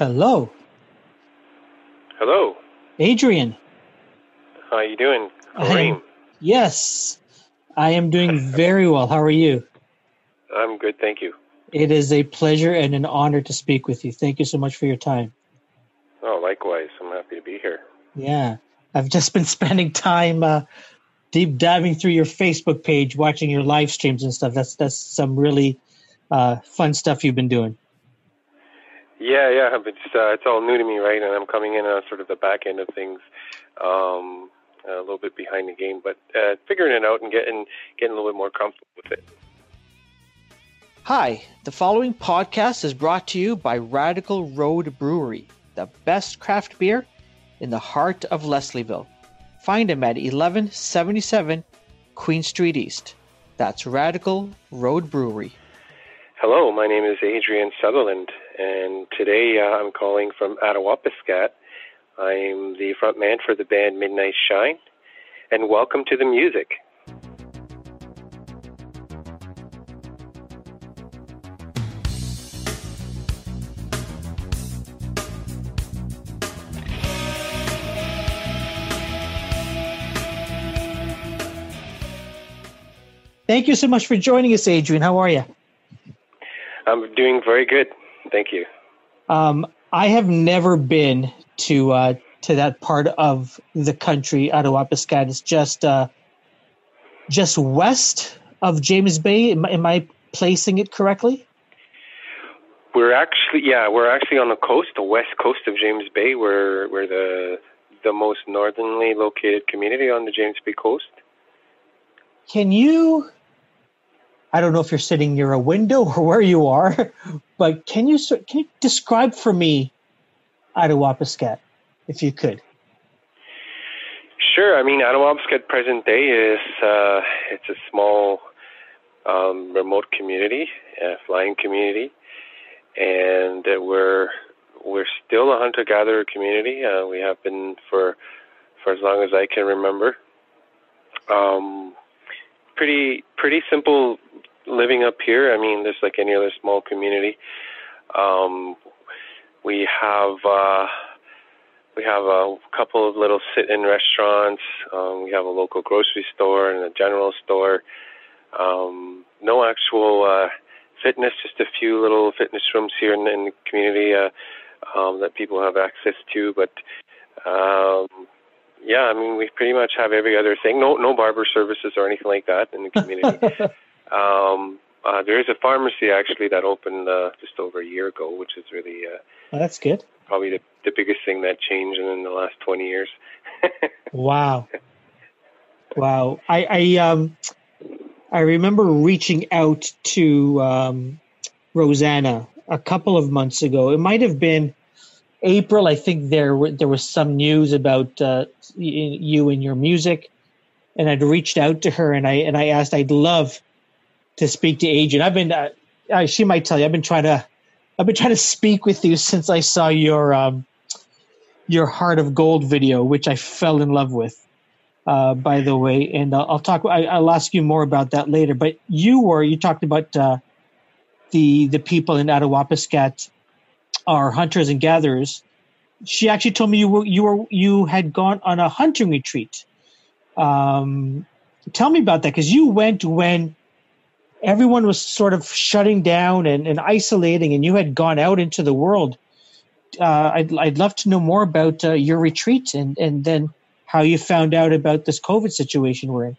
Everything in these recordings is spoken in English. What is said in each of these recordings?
Hello. Hello. Adrian. How are you doing? Kareem. Yes. I am doing very well. How are you? I'm good, thank you. It is a pleasure and an honor to speak with you. Thank you so much for your time. Oh, likewise. I'm happy to be here. Yeah. I've just been spending time uh, deep diving through your Facebook page, watching your live streams and stuff. That's that's some really uh, fun stuff you've been doing. Yeah, yeah, but it's, uh, it's all new to me, right? And I'm coming in on sort of the back end of things, um, a little bit behind the game, but uh, figuring it out and getting getting a little bit more comfortable with it. Hi, the following podcast is brought to you by Radical Road Brewery, the best craft beer in the heart of Leslieville. Find them at 1177 Queen Street East. That's Radical Road Brewery. Hello, my name is Adrian Sutherland, and today uh, I'm calling from Attawapiskat. I'm the front man for the band Midnight Shine, and welcome to the music. Thank you so much for joining us, Adrian. How are you? I'm doing very good. Thank you. Um, I have never been to uh, to that part of the country, Attawapiskat. It's just uh, just west of James Bay. Am, am, I placing it correctly? We're actually, yeah, we're actually on the coast, the west coast of James Bay. We're we're the the most northernly located community on the James Bay coast. Can you I don't know if you're sitting near a window or where you are, but can you can you describe for me Attawapiskat, if you could? Sure. I mean, Attawapiskat present day is uh, it's a small, um, remote community, a flying community, and uh, we're we're still a hunter gatherer community. Uh, we have been for for as long as I can remember. Um, pretty pretty simple living up here. I mean, just like any other small community. Um, we have uh, we have a couple of little sit-in restaurants. Um, we have a local grocery store and a general store. Um, no actual uh, fitness, just a few little fitness rooms here in, in the community uh, um, that people have access to. But um, yeah, I mean, we pretty much have every other thing. No, no barber services or anything like that in the community. um, uh, there is a pharmacy actually that opened uh, just over a year ago, which is really uh, oh, that's good. Probably the, the biggest thing that changed in the last twenty years. wow, wow! I, I um I remember reaching out to um, Rosanna a couple of months ago. It might have been April. I think there there was some news about uh, you and your music, and I'd reached out to her and I and I asked I'd love to speak to Adrian. I've been, uh, uh, she might tell you, I've been trying to, I've been trying to speak with you since I saw your, um, your Heart of Gold video, which I fell in love with, uh, by the way. And I'll, I'll talk, I, will ask you more about that later. But you were, you talked about uh, the the people in Attawapiskat are hunters and gatherers. She actually told me you were you were you had gone on a hunting retreat. Um, tell me about that because you went when everyone was sort of shutting down and, and isolating, and you had gone out into the world. Uh, I'd, I'd love to know more about uh, your retreat and, and then how you found out about this COVID situation we're in.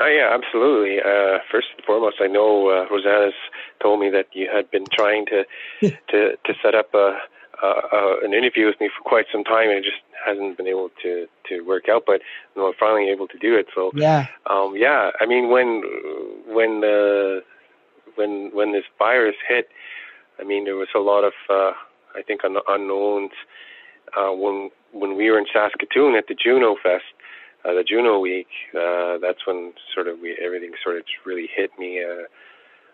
Oh yeah, absolutely. Uh, first and foremost, I know uh, Rosanna's told me that you had been trying to to to set up a, a, a an interview with me for quite some time, and it just hasn't been able to to work out, but you know, finally able to do it. So yeah, um, yeah. I mean, when when the when when this virus hit, I mean, there was a lot of uh, I think un- unknowns uh, when when we were in Saskatoon at the Juno Fest. Uh, the Juno week, uh, that's when sort of we everything sort of really hit me, uh,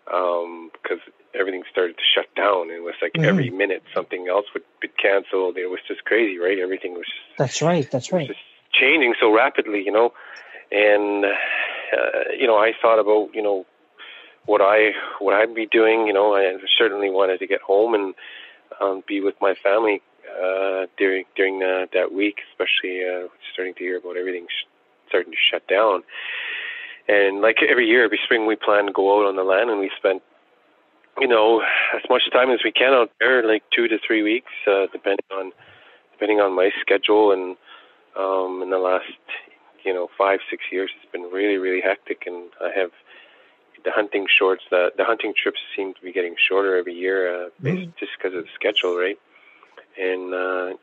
because um, everything started to shut down. It was like mm-hmm. every minute something else would be canceled. It was just crazy, right? Everything was just that's right, that's right, just changing so rapidly, you know. And uh, you know, I thought about you know what I what I'd be doing. You know, I certainly wanted to get home and um, be with my family uh, during during uh, that week, especially uh, starting to hear about everything sh- starting to shut down. And like every year, every spring, we plan to go out on the land, and we spend, you know, as much time as we can out there, like two to three weeks, uh, depending on depending on my schedule. And um, in the last, you know, five six years, it's been really really hectic, and I have the hunting shorts. The the hunting trips seem to be getting shorter every year, uh, mm. just because of the schedule, right? And uh,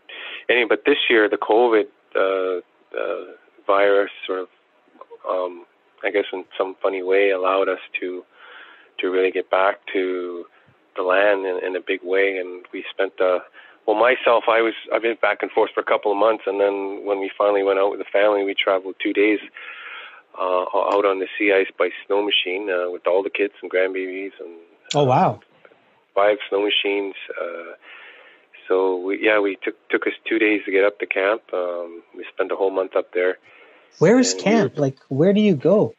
anyway, but this year the COVID uh, uh, virus sort of, um, I guess, in some funny way, allowed us to to really get back to the land in, in a big way, and we spent the well, myself, I was I've been back and forth for a couple of months, and then when we finally went out with the family, we traveled two days uh, out on the sea ice by snow machine uh, with all the kids and grandbabies and. Oh wow! Five snow machines. Uh, so we, yeah, we took took us two days to get up to camp. Um, we spent a whole month up there. Where is camp? We like, where do you go?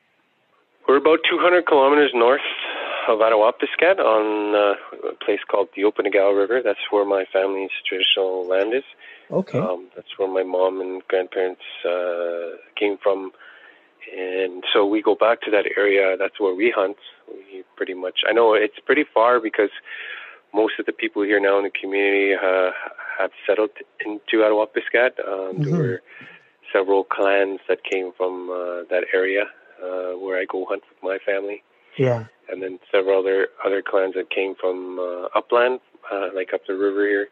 We're about 200 kilometers north of Attawapiskat on uh, a place called the Opinnagau River. That's where my family's traditional land is. Okay. Um, that's where my mom and grandparents uh, came from. And so we go back to that area. That's where we hunt. We pretty much, I know it's pretty far because most of the people here now in the community uh, have settled into Attawapiskat. Um, mm-hmm. There were several clans that came from uh, that area uh, where I go hunt with my family. Yeah. And then several other other clans that came from uh, upland, uh, like up the river here.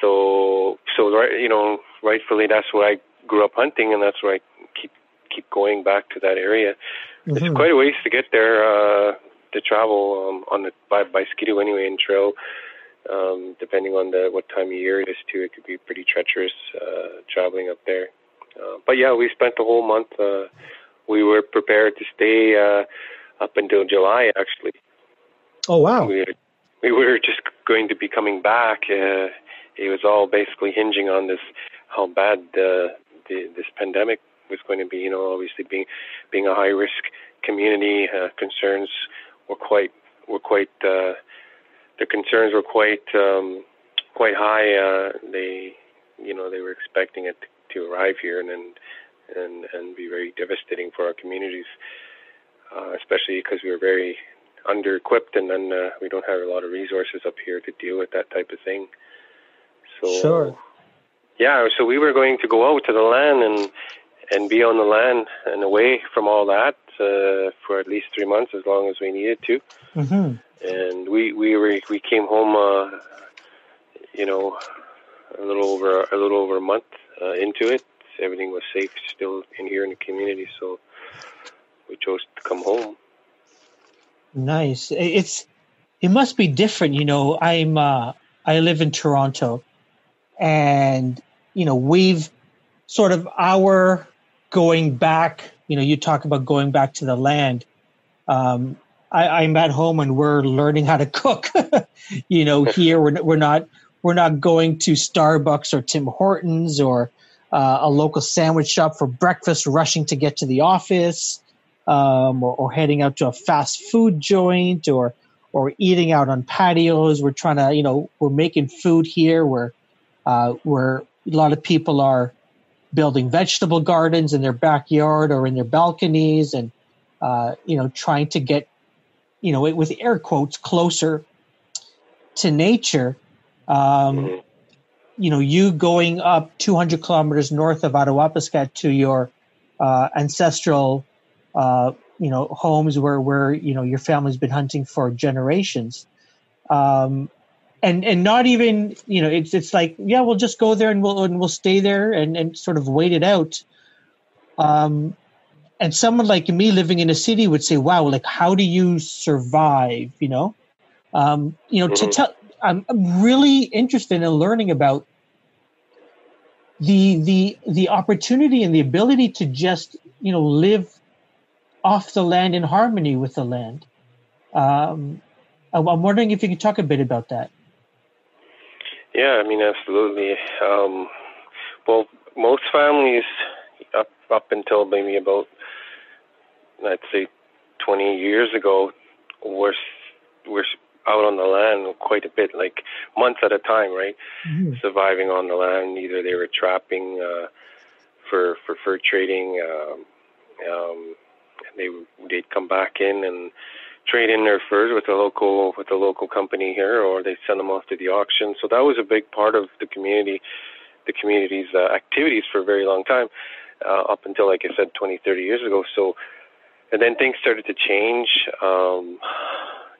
So, so right, you know, rightfully, that's where I grew up hunting, and that's where I keep keep going back to that area. Mm-hmm. It's quite a ways to get there. Uh, to travel um, on the by by skidoo anyway and trail. Um, depending on the what time of year it is too, it could be pretty treacherous uh, traveling up there. Uh, but yeah, we spent the whole month. Uh, we were prepared to stay uh, up until July actually. Oh wow! We, we were just going to be coming back. Uh, it was all basically hinging on this how bad uh, the, this pandemic was going to be. You know, obviously being being a high risk community, uh, concerns were quite were quite uh, the concerns were quite um, quite high. Uh, they you know they were expecting it to arrive here and and and, and be very devastating for our communities, uh, especially because we were very under equipped and then uh, we don't have a lot of resources up here to deal with that type of thing. So sure. Yeah, so we were going to go out to the land and and be on the land and away from all that uh, for at least three months, as long as we needed to. Mm-hmm. And we we were, we came home, uh, you know, a little over a little over a month uh, into it. Everything was safe still in here in the community, so we chose to come home. Nice. It's it must be different, you know. I'm uh, I live in Toronto, and you know we've sort of our going back you know, you talk about going back to the land. Um, I, am at home and we're learning how to cook. you know, here we're, we're not we're not going to Starbucks or Tim Hortons or uh, a local sandwich shop for breakfast, rushing to get to the office, um, or, or, heading out to a fast food joint, or or eating out on patios. We're trying to, you know, we're making food here. Where uh, where a lot of people are building vegetable gardens in their backyard or in their balconies and uh, you know trying to get you know with air quotes closer to nature um, you know you going up 200 kilometers north of Attawapiskat to your uh, ancestral uh, you know homes where where you know your family's been hunting for generations. Um, and and not even you know it's it's like yeah we'll just go there and we'll and we'll stay there and and sort of wait it out. Um and someone like me living in a city would say wow like how do you survive you know? Um you know mm-hmm. to tell I'm, I'm really interested in learning about the the the opportunity and the ability to just you know live off the land in harmony with the land um I'm wondering if you could talk a bit about that. Yeah, I mean, absolutely. Um, well, most families up up until maybe about, I'd say, 20 years ago, were were out on the land quite a bit, like months at a time, right? Mhm. Surviving on the land. Either they were trapping uh, for for fur trading. Um, um, they they'd come back in and trade in their furs with the local with the local company here, or they send them off to the auction. So that was a big part of the community, the community's uh, activities for a very long time, uh, up until like I said, 20, 30 years ago. So, and then things started to change. Um,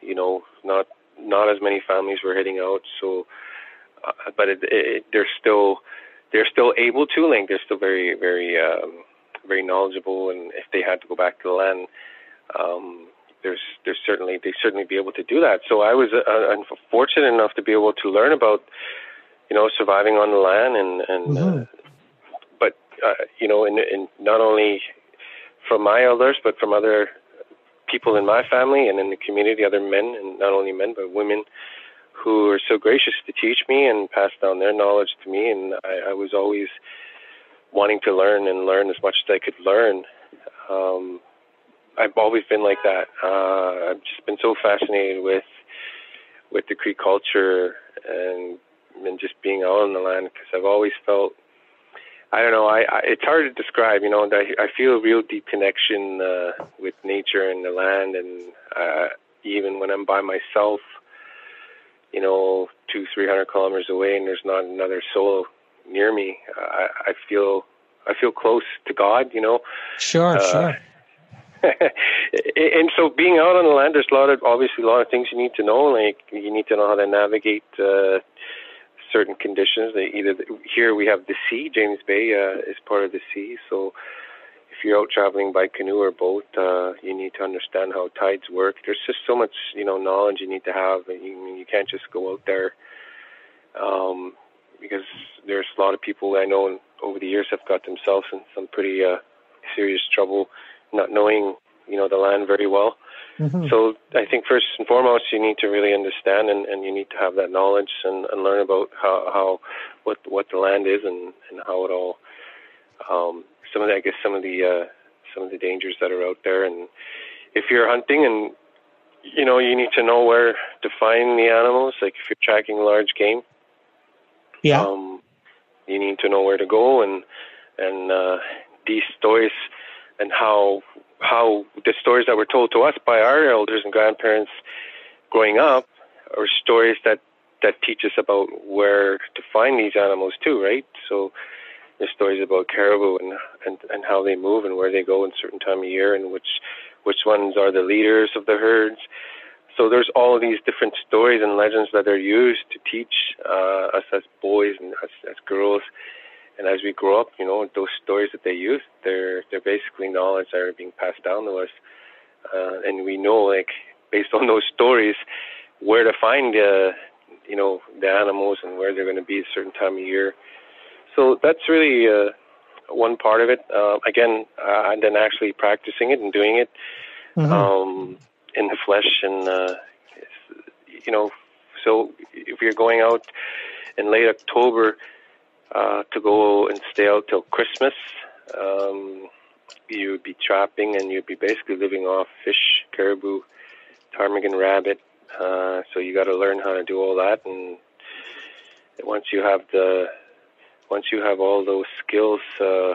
you know, not not as many families were heading out. So, uh, but it, it, they're still they're still able to. link. they're still very very um, very knowledgeable, and if they had to go back to the land. Um, there's there's certainly they certainly be able to do that. So I was uh, fortunate enough to be able to learn about you know surviving on the land and and Mhm. uh, but uh, you know and, and not only from my elders but from other people in my family and in the community, other men and not only men but women who are so gracious to teach me and pass down their knowledge to me. And I, I was always wanting to learn and learn as much as I could learn. Um, I've always been like that. Uh, I've just been so fascinated with with the Cree culture and and just being out on the land because I've always felt I don't know. I, I it's hard to describe. You know, that I feel a real deep connection uh, with nature and the land, and uh, even when I'm by myself, you know, two, three hundred kilometers away, and there's not another soul near me, I, I feel I feel close to God. You know, Sure, Uh, sure. and so being out on the land, there's a lot of obviously a lot of things you need to know. Like you need to know how to navigate uh, certain conditions. They either here we have the sea. James Bay uh, is part of the sea, so if you're out traveling by canoe or boat, uh, you need to understand how tides work. There's just so much you know knowledge you need to have. and You, you can't just go out there um, because there's a lot of people I know over the years have got themselves in some pretty uh, serious trouble not knowing you know the land very well. Mhm. So I think first and foremost you need to really understand and, and you need to have that knowledge and, and learn about how, how what what the land is and, and how it all um, some of the, I guess some of the uh, some of the dangers that are out there and if you're hunting and you know you need to know where to find the animals like if you're tracking large game yeah. um, you need to know where to go and and uh, these stories and how how the stories that were told to us by our elders and grandparents growing up are stories that that teach us about where to find these animals too, right? So there's stories about caribou and and and how they move and where they go in certain time of year and which which ones are the leaders of the herds. So there's all of these different stories and legends that are used to teach uh, us as boys and as, as girls and as we grow up, you know, those stories that they use, they're they're basically knowledge that are being passed down to us, uh, and we know, like, based on those stories, where to find, uh, you know, the animals and where they're going to be a certain time of year. So that's really uh, one part of it. Uh, again, uh, and then actually practicing it and doing it Mhm. um, in the flesh, and uh, you know, so if you're going out in late October uh, to go and stay out till Christmas, um, you would be trapping and you'd be basically living off fish, caribou, ptarmigan, rabbit. Uh, so you got to learn how to do all that, and once you have the, once you have all those skills, uh,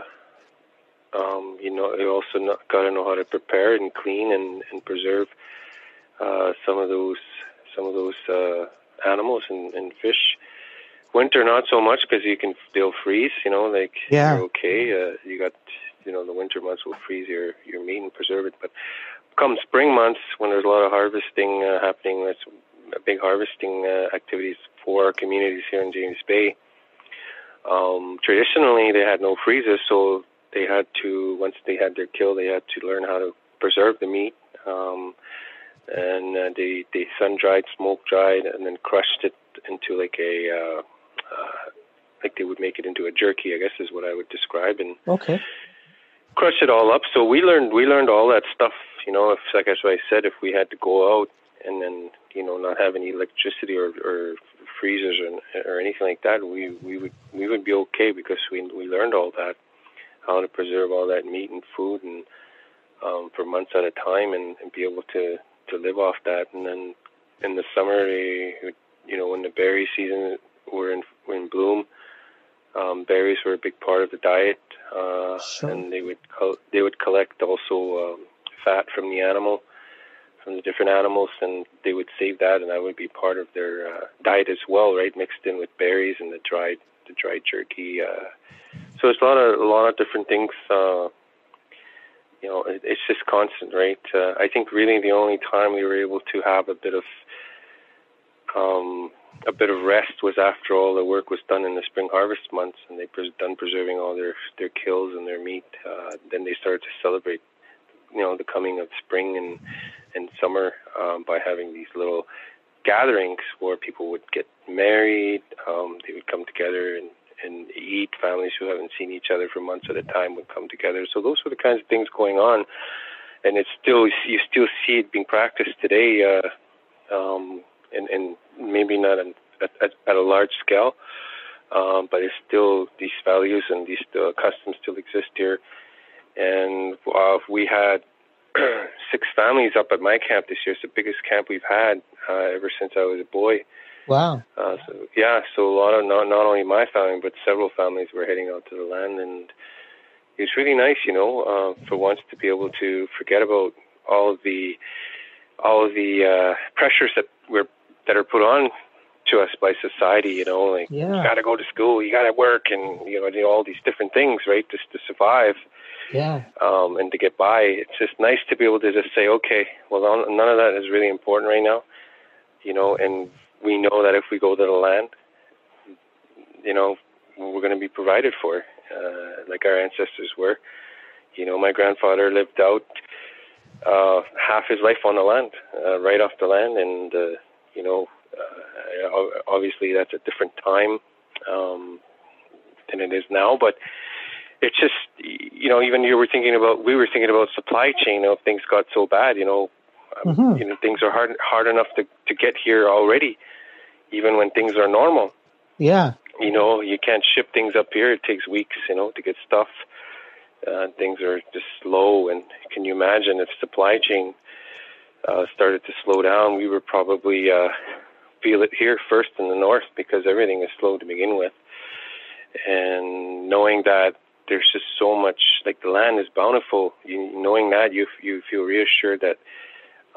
um, you know, you also got to know how to prepare and clean and, and preserve uh, some of those some of those uh, animals and, and fish. Winter not so much because you can they'll freeze. You know, like Yeah. you're okay. Uh, you got you know the winter months will freeze your your meat and preserve it. But come spring months when there's a lot of harvesting uh, happening, that's a big harvesting uh, activities for our communities here in James Bay. Um, traditionally, they had no freezers, so they had to once they had their kill, they had to learn how to preserve the meat. Um, and uh, they they sun dried, smoke dried, and then crushed it into like a uh, uh, like they would make it into a jerky. I guess is what I would describe, and Okay. crush it all up. So we learned we learned all that stuff. You know, if like as I said, if we had to go out and then you know not have any electricity or, or freezers or, or anything like that, we we would we would be okay because we we learned all that, how to preserve all that meat and food and um, for months at a time and, and be able to to live off that and then in the summer, they, you know, when the berry season were in, were in bloom, um, berries were a big part of the diet, uh, sure. and they would co- they would collect also um, fat from the animal, from the different animals, and they would save that, and that would be part of their uh, diet as well, right? Mixed in with berries and the dried the dried jerky. Uh, so it's a lot of a lot of different things. Uh, you know, it, it's just constant, right? Uh, I think really the only time we were able to have a bit of um, a bit of rest was after all the work was done in the spring harvest months, and they pres- done preserving all their their kills and their meat. Uh, then they started to celebrate, you know, the coming of spring and and summer um, by having these little gatherings where people would get married. Um, they would come together and and eat. Families who haven't seen each other for months at a time would come together. So those were the kinds of things going on, and it's still you still see it being practiced today. Uh, um, and, and maybe not at, at, at a large scale, um, but it's still these values and these uh, customs still exist here. And uh, we had six families up at my camp this year. It's the biggest camp we've had uh, ever since I was a boy. Wow. Uh, so yeah, so a lot of not not only my family but several families were heading out to the land, and it's really nice, you know, uh, for once to be able to forget about all of the all of the uh, pressures that we're that are put on to us by society. You know, like yeah. you got to go to school, you got to work, and you know, do all these different things, right, just to survive. Yeah. Um, and to get by, it's just nice to be able to just say, okay, well, none of that is really important right now. You know, and we know that if we go to the land, you know, we're going to be provided for, uh, like our ancestors were. You know, my grandfather lived out uh, half his life on the land, uh, right off the land, and uh, you know, uh, obviously that's a different time um, than it is now, but it's just you know even you were thinking about we were thinking about supply chain. You know, if things got so bad, you know, mm-hmm. you know things are hard hard enough to to get here already, even when things are normal. Yeah. You know, you can't ship things up here. It takes weeks, you know, to get stuff. Uh, things are just slow, and can you imagine if supply chain uh, started to slow down, we would probably uh, feel it here first in the north because everything is slow to begin with. And knowing that there's just so much, like the land is bountiful, you, knowing that you you feel reassured that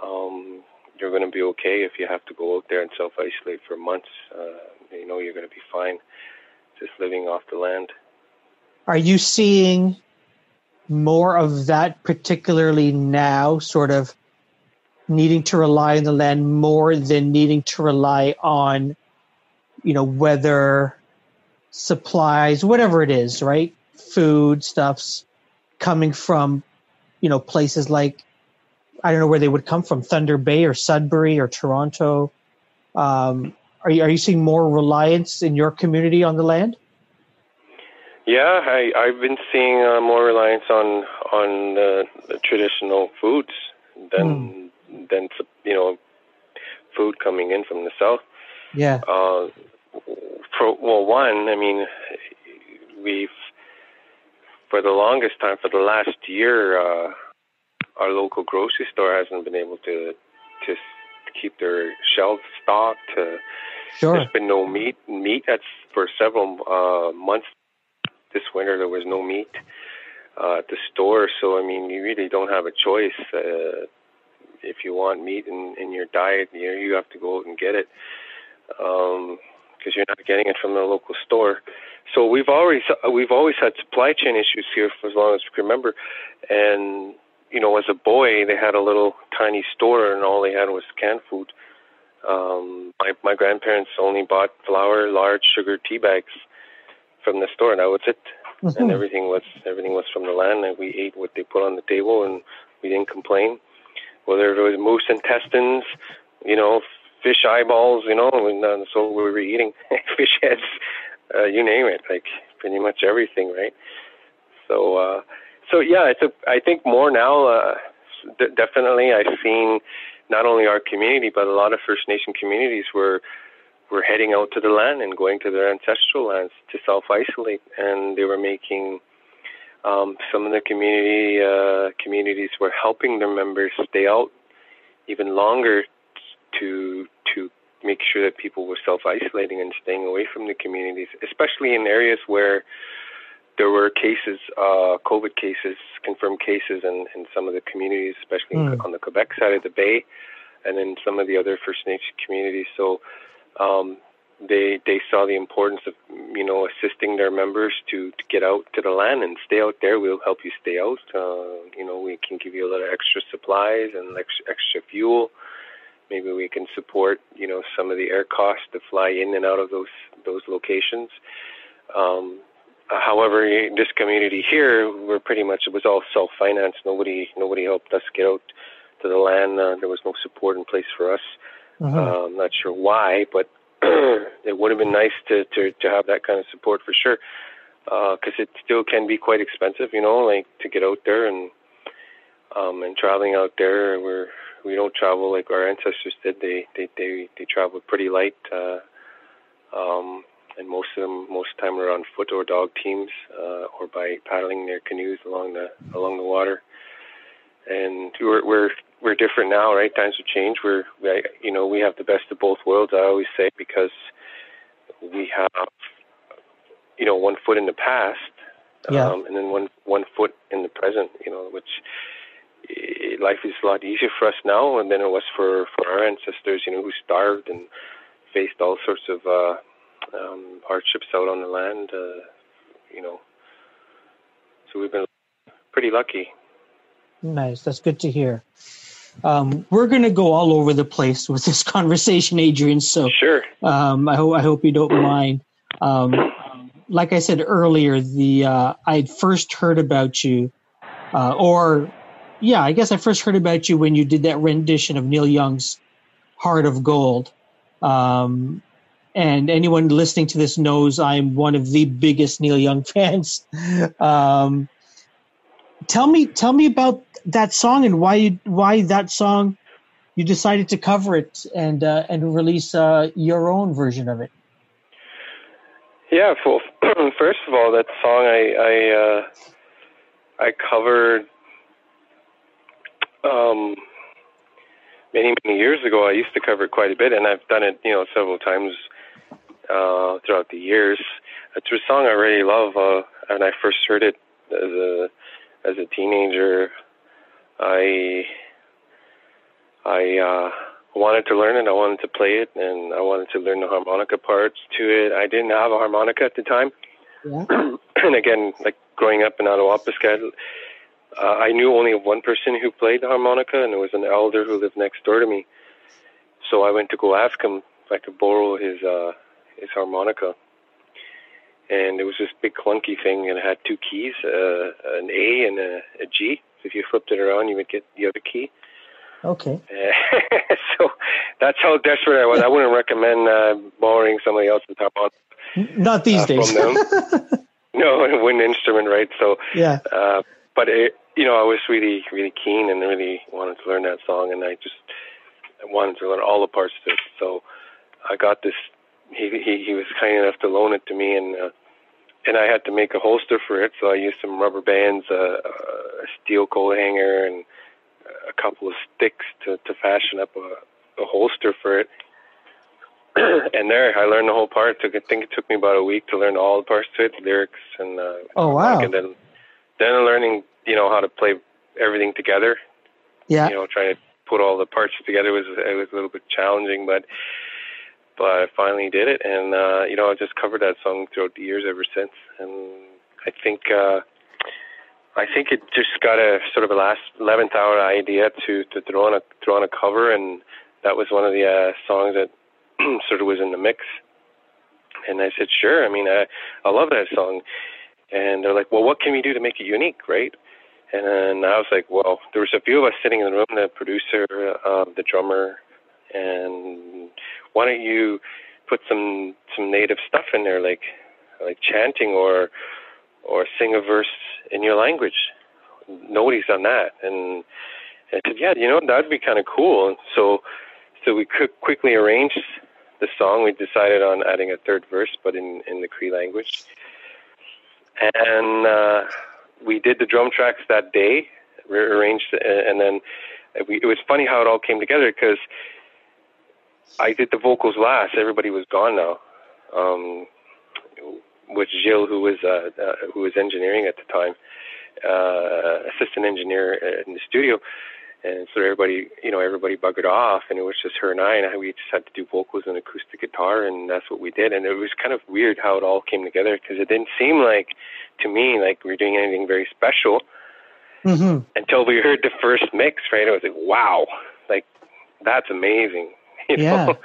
um, you're going to be okay if you have to go out there and self isolate for months. Uh, you know you're going to be fine just living off the land. Are you seeing more of that, particularly now, sort of needing to rely on the land more than needing to rely on, you know, weather, supplies, whatever it is, right? Food stuffs coming from, you know, places like I don't know where they would come from, Thunder Bay or Sudbury or Toronto. Um, are you are you seeing more reliance in your community on the land? Yeah, I, I've been seeing uh, more reliance on on the traditional foods than mm than you know food coming in from the south. Yeah. Uh, for well, one, I mean, we've for the longest time, for the last year, uh, our local grocery store hasn't been able to to keep their shelves stocked. Uh, sure. There's been no meat. Meat that's for several uh, months this winter. There was no meat uh, at the store, so I mean, you really don't have a choice. Uh, if you want meat in, in your diet, you know, you have to go out and get it because um, you're not getting it from the local store. So we've always we've always had supply chain issues here for as long as we can remember, and you know, as a boy, they had a little tiny store, and all they had was canned food. Um, my my grandparents only bought flour, large sugar tea bags from the store, and that was it. Mm-hmm. And everything was everything was from the land, and we ate what they put on the table, and we didn't complain whether it was moose intestines, you know, fish eyeballs, you know, and uh, so we were eating fish heads, uh, you name it, like pretty much everything, right? So, uh, so yeah, it's a. I think more now. Uh, d- definitely, I've seen not only our community but a lot of First Nation communities were were heading out to the land and going to their ancestral lands to self isolate, and they were making um, some of the community uh, communities were helping their members stay out even longer to to make sure that people were self isolating and staying away from the communities, especially in areas where there were cases, uh, COVID cases, confirmed cases in, in some of the communities, especially mm. on the Quebec side of the Bay, and in some of the other First Nation communities. So um, they they saw the importance of you know assisting their members to, to get out to the land and stay out there. We'll help you stay out. Uh, you know, we can give you a lot of extra supplies and extra, extra fuel. Maybe we can support you know some of the air costs to fly in and out of those those locations. Um, however, this community here, we're pretty much it was all self-financed. Nobody nobody helped us get out to the land. Uh, there was no support in place for us. Uh-huh. Uh, I'm not sure why, but it would have been nice to, to, to have that kind of support for sure. Because uh, it still can be quite expensive, you know, like to get out there and um, and traveling out there. We're we don't travel like our ancestors did. They they they they traveled pretty light, uh, um, and most of them most of the time are on foot or dog teams, uh, or by paddling their canoes along the along the water. And we're we're we're different now, right? Times have changed. We're, we, you know, we have the best of both worlds. I always say because we have, you know, one foot in the past, yeah. um, and then one one foot in the present. You know, which eh, life is a lot easier for us now than it was for for our ancestors. You know, who starved and faced all sorts of uh, um, hardships out on the land. Uh, you know, so we've been pretty lucky. Nice. That's good to hear. Um, we're going to go all over the place with this conversation, Adrian. So sure. Um, I hope I hope you don't mind. Um, like I said earlier, the uh, I'd first heard about you, uh, or yeah, I guess I first heard about you when you did that rendition of Neil Young's "Heart of Gold." Um, and anyone listening to this knows I'm one of the biggest Neil Young fans. Um, tell me, tell me about that song and why you, why that song you decided to cover it and uh, and release uh, your own version of it. Yeah, well, first of all, that song I I, uh, I covered um, many many years ago. I used to cover it quite a bit, and I've done it you know several times uh, throughout the years. It's a song I really love, uh, and I first heard it as a as a teenager I I uh, wanted to learn it. I wanted to play it, and I wanted to learn the harmonica parts to it. I didn't have a harmonica at the time, yeah. and again, like growing up in Attawapiskat, uh, I knew only one person who played the harmonica, and it was an elder who lived next door to me. So I went to go ask him if I could borrow his uh, his harmonica, and it was this big clunky thing, and it had two keys, uh, an A and a, a G if you flipped it around, you would get the other key. Okay. so that's how desperate I was. I wouldn't recommend uh, borrowing somebody else's harmonica. Not these uh, days. From them. no, a wind instrument, right? So yeah. Uh, but it, you know, I was really, really keen and really wanted to learn that song, and I just wanted to learn all the parts of it. So I got this. He he, he was kind enough to loan it to me, and uh, and I had to make a holster for it. So I used some rubber bands, uh, a steel coat hanger, and a couple of sticks to, to fashion up a, a holster for it. and there, I learned the whole part. Took I think it took me about a week to learn all the parts to it, lyrics, and uh, oh wow, and then then learning, you know, how to play everything together. Yeah, you know, trying to put all the parts together was it was a little bit challenging, but but I finally did it, and uh, you know I've just covered that song throughout the years ever since, and I think uh, I think it just got a sort of a last eleventh hour idea to to throw on a throw on a cover, and that was one of the uh, songs that sort of was in the mix, and I said sure. I mean I I love that song, and they're like, well, what can we do to make it unique, right? And I was like, well, there was a few of us sitting in the room, the producer, uh, the drummer, and why don't you put some some native stuff in there, like like chanting or or sing a verse in your language. Nobody's done that, and I said, yeah, you know that'd be kind of cool. And so so we quickly arranged the song. We decided on adding a third verse, but in in the Cree language, and uh, we did the drum tracks that day. We arranged, and then we, it was funny how it all came together because I did the vocals last. Everybody was gone now. Um, with Jill, who was uh, uh, who was engineering at the time, uh, assistant engineer in the studio, and so everybody, you know, everybody buggered off, and it was just her and I, and we just had to do vocals and acoustic guitar, and that's what we did. And it was kind of weird how it all came together because it didn't seem like, to me, like we were doing anything very special mm-hmm. until we heard the first mix. Right, I was like, wow, like that's amazing. You yeah. know?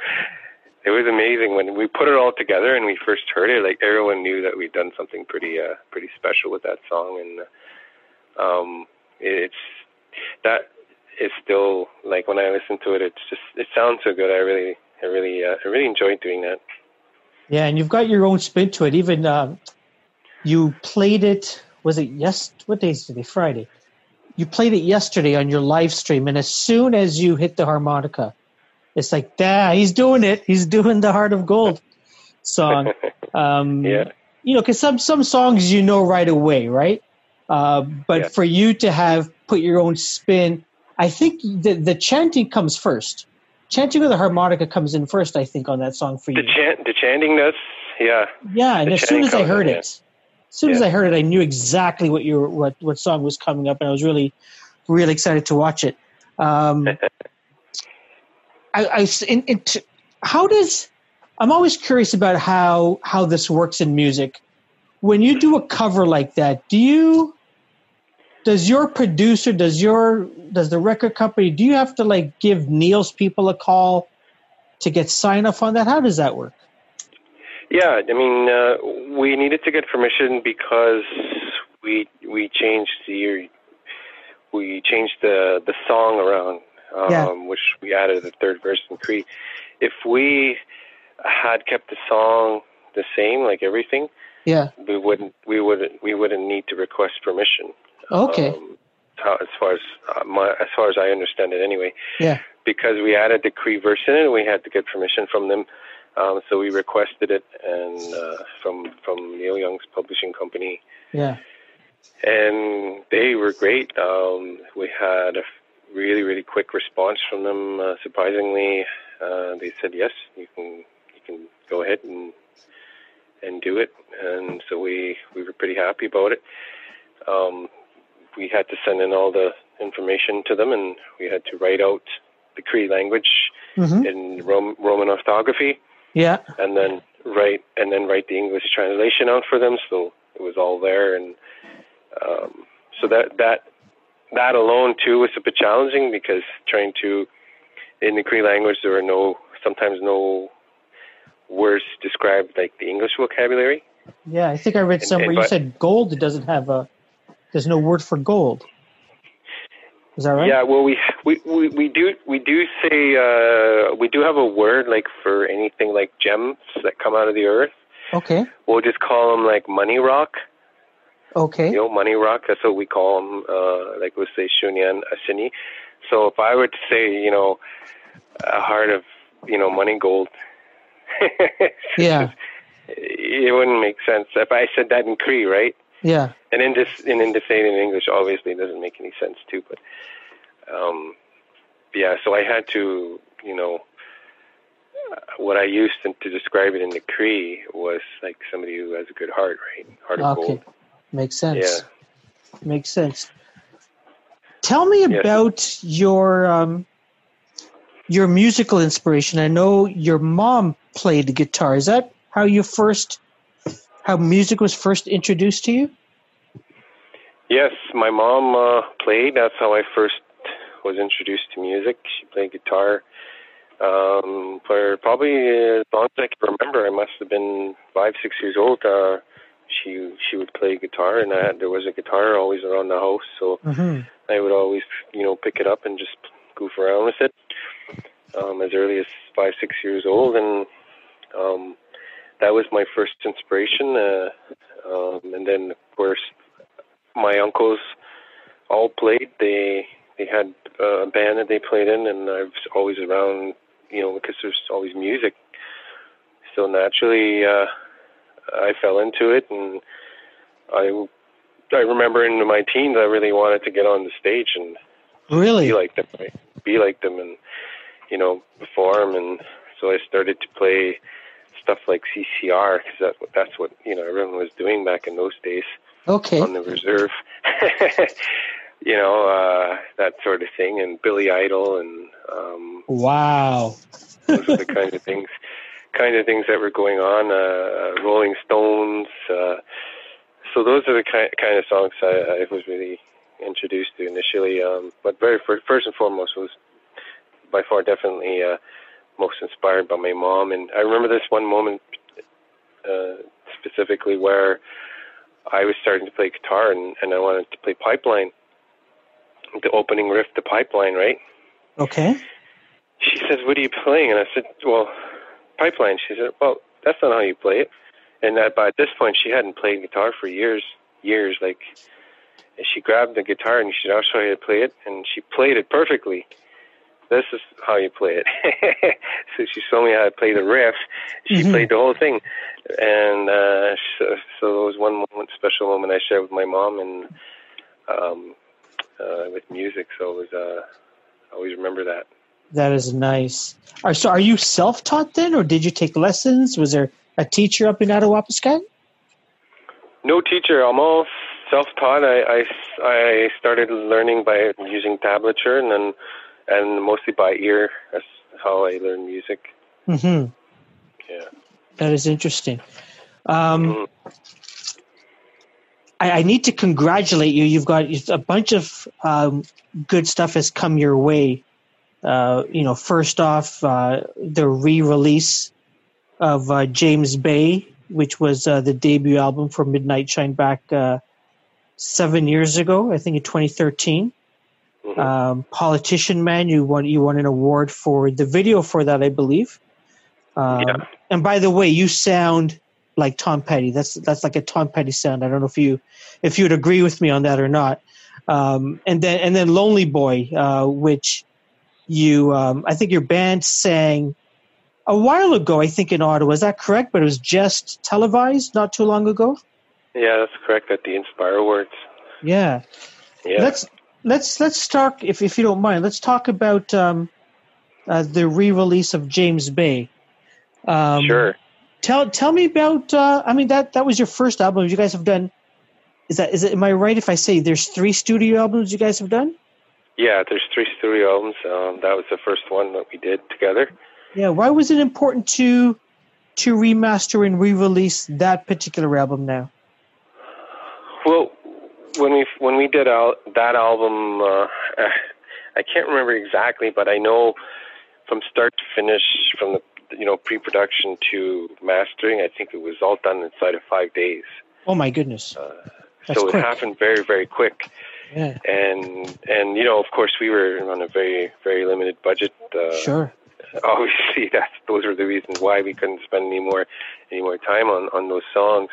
it was amazing when we put it all together and we first heard it. Like everyone knew that we'd done something pretty, uh, pretty special with that song, and um, it's that is still like when I listen to it, it's just it sounds so good. I really, I really, uh, I really enjoyed doing that. Yeah, and you've got your own spin to it. Even um, you played it. Was it yes? What day is today? Friday. You played it yesterday on your live stream, and as soon as you hit the harmonica, it's like, "Da, he's doing it. He's doing the Heart of Gold song." Um, yeah. You know, because some some songs you know right away, right? Uh, but Yeah. for you to have put your own spin, I think the the chanting comes first. Chanting with the harmonica comes in first, I think, on that song for you. The chant, the chanting does, yeah, yeah, and the as soon as I heard in, it, as soon as I heard it, I knew exactly what you were, what what song was coming up, and I was really really excited to watch it. Um, I, I in, in t- how does I'm always curious about how how this works in music. When you do a cover like that, do you does your producer does your does the record company do you have to like give Neil's people a call to get sign off on that? How does that work? Yeah, I mean, uh, we needed to get permission because we we changed the we changed the the song around, um, Yeah. which we added the third verse in Cree. If we had kept the song the same, like everything, Yeah. we wouldn't we wouldn't we wouldn't need to request permission. Okay. Um, as far as uh, my as far as I understand it, anyway yeah. because we added the Cree verse in it, we had to get permission from them. Um, so we requested it, and uh, from from Neil Young's publishing company, Yeah. and they were great. Um, we had a really really quick response from them. Uh, surprisingly, uh, they said yes, you can you can go ahead and and do it. And so we we were pretty happy about it. Um, we had to send in all the information to them, and we had to write out the Cree language hmm in Rom- Roman orthography, Yeah. and then write and then write the English translation out for them. So it was all there, and um, so that that that alone too was a bit challenging because trying to in the Cree language there are no sometimes no words described like the English vocabulary. Yeah. I think I read somewhere and you but- said gold. It doesn't have a. There's no word for gold. Is that right? Yeah, well, we, we we we do we do say uh, we do have a word like for anything like gems that come out of the earth. Okay. We'll just call them like money rock. Okay. You know, money rock. That's what we call them. Uh, like we say shunyan asini. So if I were to say, you know, a heart of you know money gold, Yeah. it wouldn't make sense if I said that in Cree, right? Yeah. and then just and then to say it in English obviously doesn't make any sense too. But um, yeah, so I had to, you know, what I used to, to describe it in the Cree was like somebody who has a good heart, right? Heart of Okay. gold. Makes sense. Yeah. Makes sense. Tell me about your um, your musical inspiration. I know your mom played the guitar. Is that how you first how music was first introduced to you? Yes, my mom uh, played. That's how I first was introduced to music. She played guitar um, for probably as long as I can remember. I must have been five, six years old. Uh, she she would play guitar, and I, had, there was a guitar always around the house, so Mm-hmm. I would always you know pick it up and just goof around with it um, as early as five, six years old, and um, that was my first inspiration. Uh, um, and then of course my uncles all played. They they had uh, a band that they played in, and I was always around, you know, because there's always music. So naturally, uh, I fell into it, and I I remember in my teens, I really wanted to get on the stage and Really? be like them, right? be like them, and you know, perform. And so I started to play stuff like CCR because that, that's what you know everyone was doing back in those days. Okay. On the reserve, you know uh, that sort of thing, and Billy Idol, and um, wow, those are the kind of things, kind of things that were going on. Uh, Rolling Stones. Uh, so those are the kind kind of songs I, I was really introduced to initially. Um, but very first, first and foremost was by far definitely uh, most inspired by my mom. And I remember this one moment uh, specifically where I was starting to play guitar and, and I wanted to play Pipeline, the opening riff to Pipeline, right? Okay. She says, "What are you playing?" And I said, "Well, Pipeline." She said, "Well, that's not how you play it." And that, by this point, she hadn't played guitar for years, years. Like, and she grabbed the guitar and she said, "I'll show you how to play it," and she played it perfectly this is how you play it. so she showed me how to play the riff. She mm-hmm. played the whole thing, and uh, so, so it was one moment, special moment I shared with my mom and um, uh, with music. So it was, uh, I always remember that. That is nice. Are, so are you self-taught then, or did you take lessons? Was there a teacher up in Attawapiskat? No teacher. I'm all self-taught. I, I, I started learning by using tablature, and then and mostly by ear. That's how I learn music. Hmm. Yeah. That is interesting. Um, mm-hmm. I, I, need to congratulate you. You've got a bunch of um, good stuff has come your way. Uh, you know, first off, uh, the re-release of uh, James Bay, which was uh, the debut album for Midnight Shine back uh, seven years ago, I think in 2013. Mm-hmm. Um, Politician Man, you won you won an award for the video for that, I believe. Um, yeah. And by the way, you sound like Tom Petty. That's that's like a Tom Petty sound. I don't know if you if you would agree with me on that or not. Um, and then and then Lonely Boy, uh, which you um, I think your band sang a while ago. I think in Ottawa. Is that correct? But it was just televised not too long ago. Yeah, that's correct. At the Indspire Awards. Yeah. Yeah. Let's let's let's talk if if you don't mind. Let's talk about um, uh, the re-release of James Bay. Um, sure. Tell tell me about. Uh, I mean that that was your first album. You guys have done. Is that is it? Am I right if I say there's three studio albums you guys have done? Yeah, there's three studio albums. Um, that was the first one that we did together. Yeah. Why was it important to to remaster and re-release that particular album now? Well, when we when we did out that album, uh, I can't remember exactly, but I know from start to finish, from the you know pre-production to mastering, I think it was all done inside of five days. Oh my goodness! Uh, so quick. it happened very very quick. Yeah. And and you know, of course, we were on a very very limited budget. Uh, sure. Obviously, that's those were the reasons why we couldn't spend any more any more time on on those songs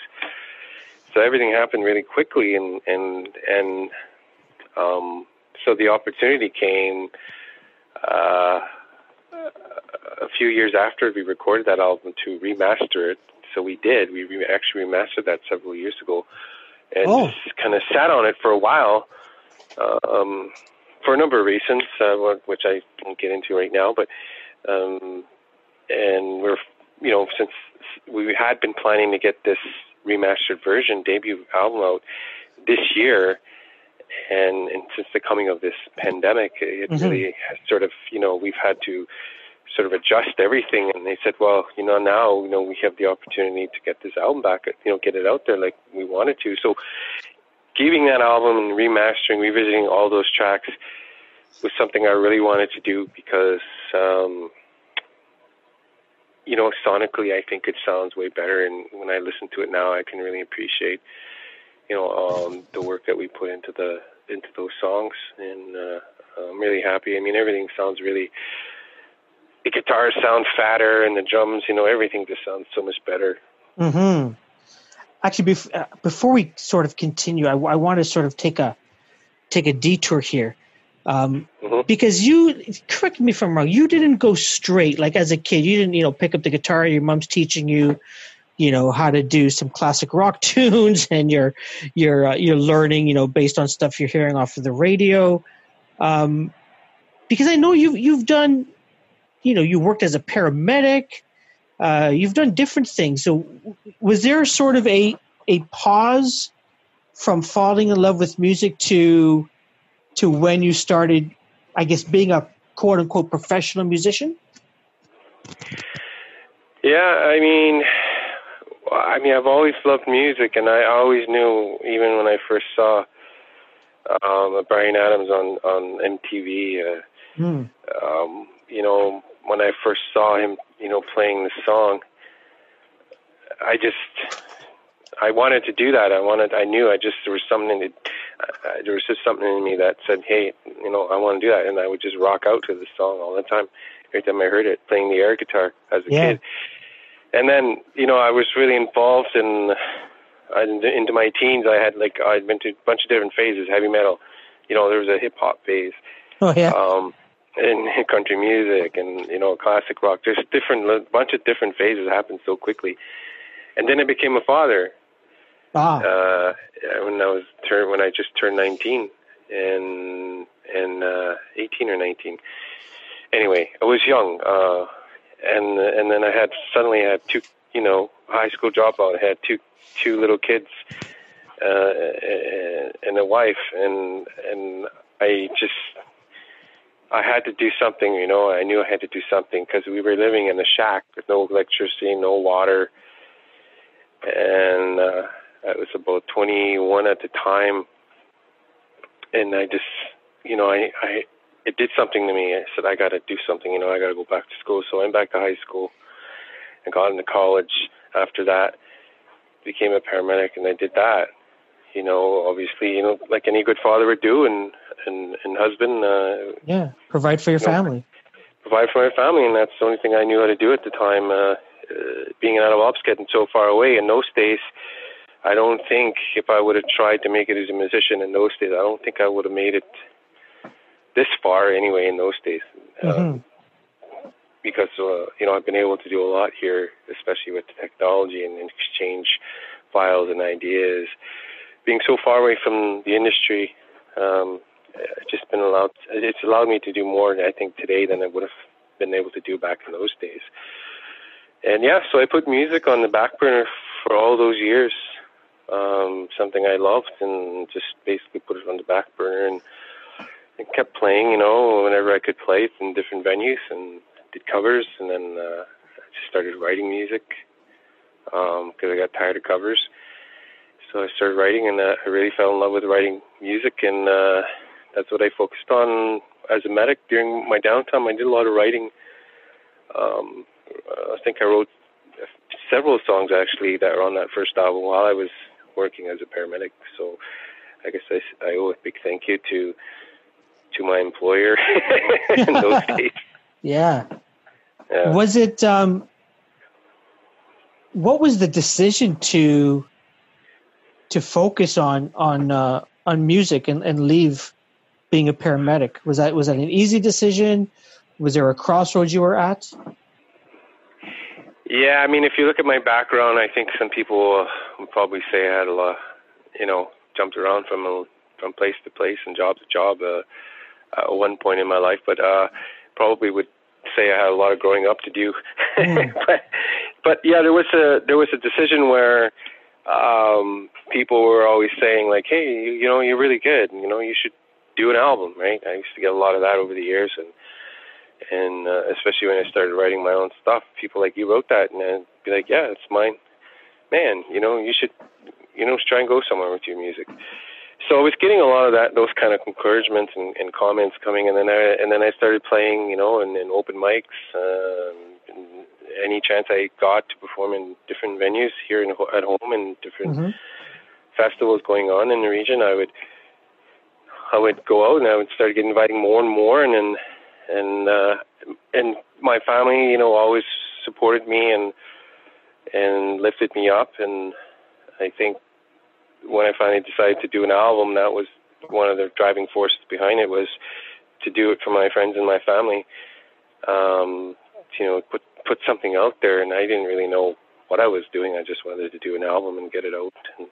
so everything happened really quickly, and and and um, so the opportunity came uh, a few years after we recorded that album to remaster it. So we did. We re- actually remastered that several years ago, and oh. just kind of sat on it for a while. Um, for a number of reasons, uh, which I won't get into right now, but um, and we're you know since we had been planning to get this remastered version debut album out this year. And, and since the coming of this pandemic, it mm-hmm. really has sort of, you know, we've had to sort of adjust everything. And they said, well, you know, now, you know, we have the opportunity to get this album back, you know, get it out there like we wanted to. So giving that album and remastering, revisiting all those tracks was something I really wanted to do because, um, you know, sonically, I think it sounds way better. And when I listen to it now, I can really appreciate, you know, um, the work that we put into the into those songs. And uh, I'm really happy. I mean, everything sounds really. The guitars sound fatter, and the drums, you know, everything just sounds so much better. Hmm. Actually, bef- uh, before we sort of continue, I, I want to sort of take a take a detour here. Um, mm-hmm. Because you, correct me if I'm wrong, you didn't go straight. Like as a kid, you didn't, you know, pick up the guitar. Your mom's teaching you, you know, how to do some classic rock tunes, and you're you're uh, you're learning, you know, based on stuff you're hearing off of the radio. Um, because I know you've you've done you know, you worked as a paramedic. Uh, you've done different things. So, was there sort of a a pause from falling in love with music to to when you started, I guess, being a quote unquote professional musician? Yeah, I mean, I mean, I've always loved music, and I always knew, even when I first saw um, Bryan Adams on on MTV. Uh, mm. um, you know, when I first saw him, you know, playing the song, I just I wanted to do that. I wanted. I knew. I just there was something that uh, there was just something in me that said, "Hey, you know, I want to do that," and I would just rock out to the song all the time. Every time I heard it, playing the air guitar as a yeah. kid, and then you know, I was really involved in into my teens, I had like I'd been to a bunch of different phases. Heavy metal, you know, there was a hip hop phase. Oh yeah. Um, and country music and you know classic rock. There's different a bunch of different phases happened so quickly, and then I became a father. Ah. Uh, when I was turn when I just turned 19 and and uh, 18 or 19. Anyway, I was young, uh, and and then I had suddenly I had two you know high school dropout. I had two two little kids uh, and a wife, and and I just I had to do something. You know, I knew I had to do something because we were living in a shack with no electricity, no water, and uh, I was about 21 at the time, and I just, you know, I I it did something to me. I said I got to do something. You know, I got to go back to school. So I went back to high school and got into college after that became a paramedic and I did that. You know, obviously, you know, like any good father would do, and and and husband. Uh, yeah, provide for your family. Know, provide for my family, and that's the only thing I knew how to do at the time. Uh, uh, being out of ops, getting so far away in those days, I don't think if I would have tried to make it as a musician in those days, I don't think I would have made it this far anyway in those days. Mm-hmm. Uh, because uh, you know I've been able to do a lot here, especially with the technology and, and exchange files and ideas. Being so far away from the industry, um, just been allowed. It's allowed me to do more, I think, today than I would have been able to do back in those days. And yeah, so I put music on the back burner for all those years. Um, something I loved, and just basically put it on the back burner and, and kept playing. You know, whenever I could play in different venues and did covers, and then uh, I just started writing music because um, I got tired of covers. So I started writing, and uh, I really fell in love with writing music, and uh, that's what I focused on as a medic during my downtime. I did a lot of writing. Um, I think I wrote several songs actually that were on that first album while I was working as a paramedic. So I guess I, I owe a big thank you to to my employer in those days. Yeah. yeah. Was it um what was the decision to to focus on on uh on music and, and leave being a paramedic? Was that was that an easy decision? Was there a crossroads you were at? Yeah, I mean, if you look at my background, I think some people would probably say I had a lot, you know, jumped around from a, from place to place and job to job uh, at one point in my life. But uh, probably would say I had a lot of growing up to do. Mm. but but yeah, there was a there was a decision where um people were always saying like, "Hey, you, you know, you're really good. You know, you should do an album, right?" I used to get a lot of that over the years and and uh, especially when I started writing my own stuff, people like, "You wrote that." And I'd be like, "Yeah, it's mine." Man, you know, you should you know, try and go somewhere with your music so I was getting a lot of that, those kind of encouragements and, and comments coming, and then I and then I started playing, you know, in, in open mics, um, any chance I got to perform in different venues here in, at home and different mm-hmm. festivals going on in the region. I would I would go out and I would start getting inviting more and more, and and and uh, and my family, you know, always supported me and and lifted me up, and I think when I finally decided to do an album, that was one of the driving forces behind it was to do it for my friends and my family. Um, you know, put put something out there, and I didn't really know what I was doing. I just wanted to do an album and get it out. And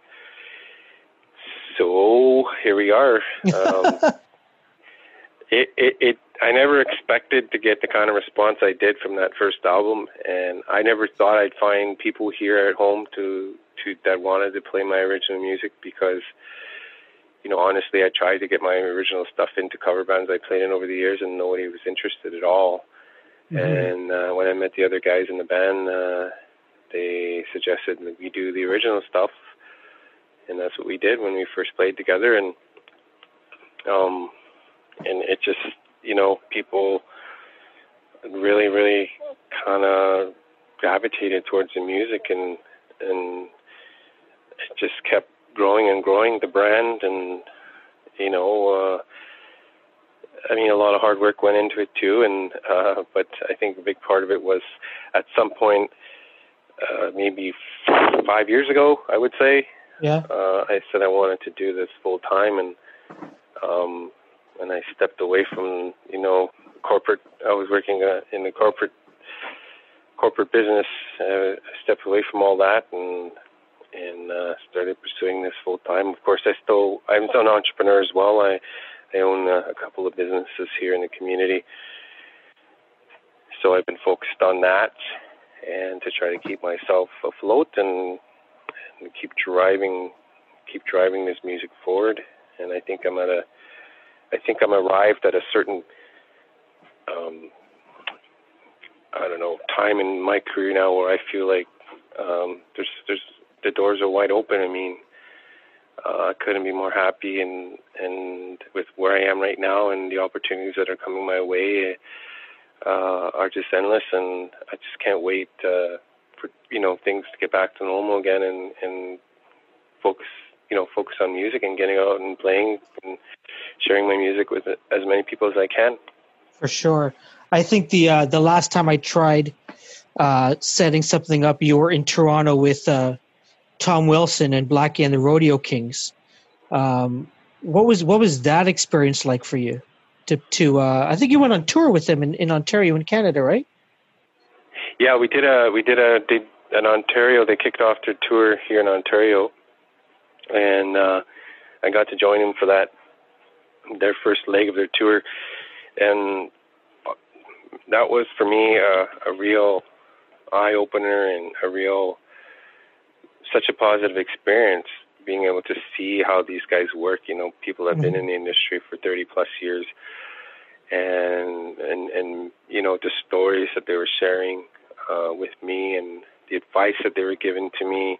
so here we are. Um, it, it, it I never expected to get the kind of response I did from that first album, and I never thought I'd find people here at home to to that wanted to play my original music because, you know, honestly, I tried to get my original stuff into cover bands I played in over the years, and nobody was interested at all. Mm-hmm. And uh, when I met the other guys in the band, uh, they suggested that we do the original stuff, and that's what we did when we first played together. And um, and it just you know people really really kind of gravitated towards the music and and it just kept growing and growing the brand and you know uh I mean a lot of hard work went into it too and uh but I think a big part of it was at some point uh maybe 5 years ago I would say yeah uh I said I wanted to do this full time and um and I stepped away from you know corporate. I was working uh, in the corporate corporate business. Uh, I stepped away from all that and and uh, started pursuing this full time. Of course, I still I'm still an entrepreneur as well. I I own uh, a couple of businesses here in the community, so I've been focused on that and to try to keep myself afloat and, and keep driving keep driving this music forward. And I think I'm at a I think I'm arrived at a certain, um, I don't know, time in my career now where I feel like um, there's there's the doors are wide open. I mean, uh, I couldn't be more happy and and with where I am right now and the opportunities that are coming my way uh, are just endless, and I just can't wait uh, for you know things to get back to normal again and and focus you know focus on music and getting out and playing and sharing my music with as many people as I can. For sure, I think the uh, the last time I tried uh, setting something up, you were in Toronto with uh, Tom Wilson and Blackie and the Rodeo Kings. Um, what was what was that experience like for you? To to uh, I think you went on tour with them in, in Ontario in Canada, right? Yeah, we did a we did a did in Ontario. They kicked off their tour here in Ontario, and uh, I got to join them for that their first leg of their tour, and that was for me a, a real eye opener and a real such a positive experience being able to see how these guys work you know people have been mm-hmm. in the industry for 30 plus years and and and you know the stories that they were sharing uh with me and the advice that they were giving to me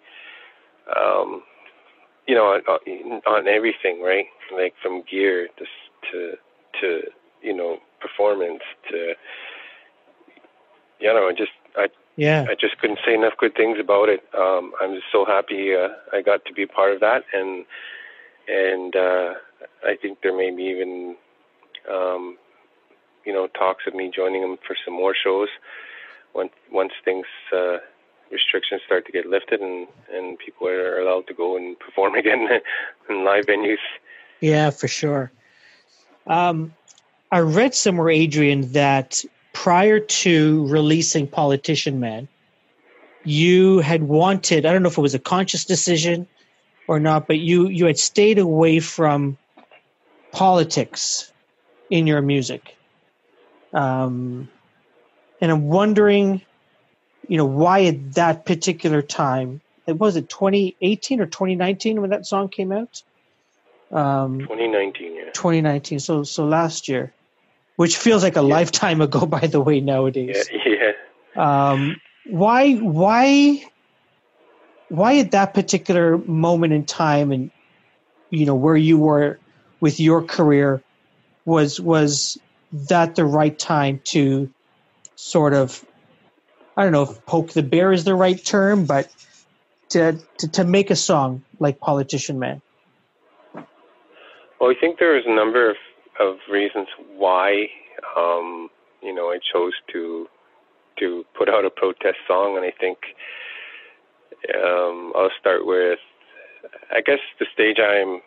um you know, on, on everything, right? Like from gear to to to you know performance to you know, just I yeah I just couldn't say enough good things about it. Um, I'm just so happy uh, I got to be part of that, and and uh, I think there may be even um, you know talks of me joining them for some more shows once once things. Uh, restrictions start to get lifted and and people are allowed to go and perform again in live venues. Yeah, for sure. Um, I read somewhere, Adrian, that prior to releasing Politician Man, you had wanted, I don't know if it was a conscious decision or not, but you, you had stayed away from politics in your music. Um, and I'm wondering you know, why at that particular time? It was it 2018 or 2019 when that song came out. Um, 2019, yeah. 2019. So so last year, which feels like a yeah. lifetime ago, by the way. Nowadays. Yeah. yeah. Um, why why why at that particular moment in time and you know where you were with your career was was that the right time to sort of I don't know if poke the bear is the right term, but to to, to make a song like Politician Man? Well, I think there is a number of, of reasons why um, you know I chose to to put out a protest song, and I think um, I'll start with I guess the stage I'm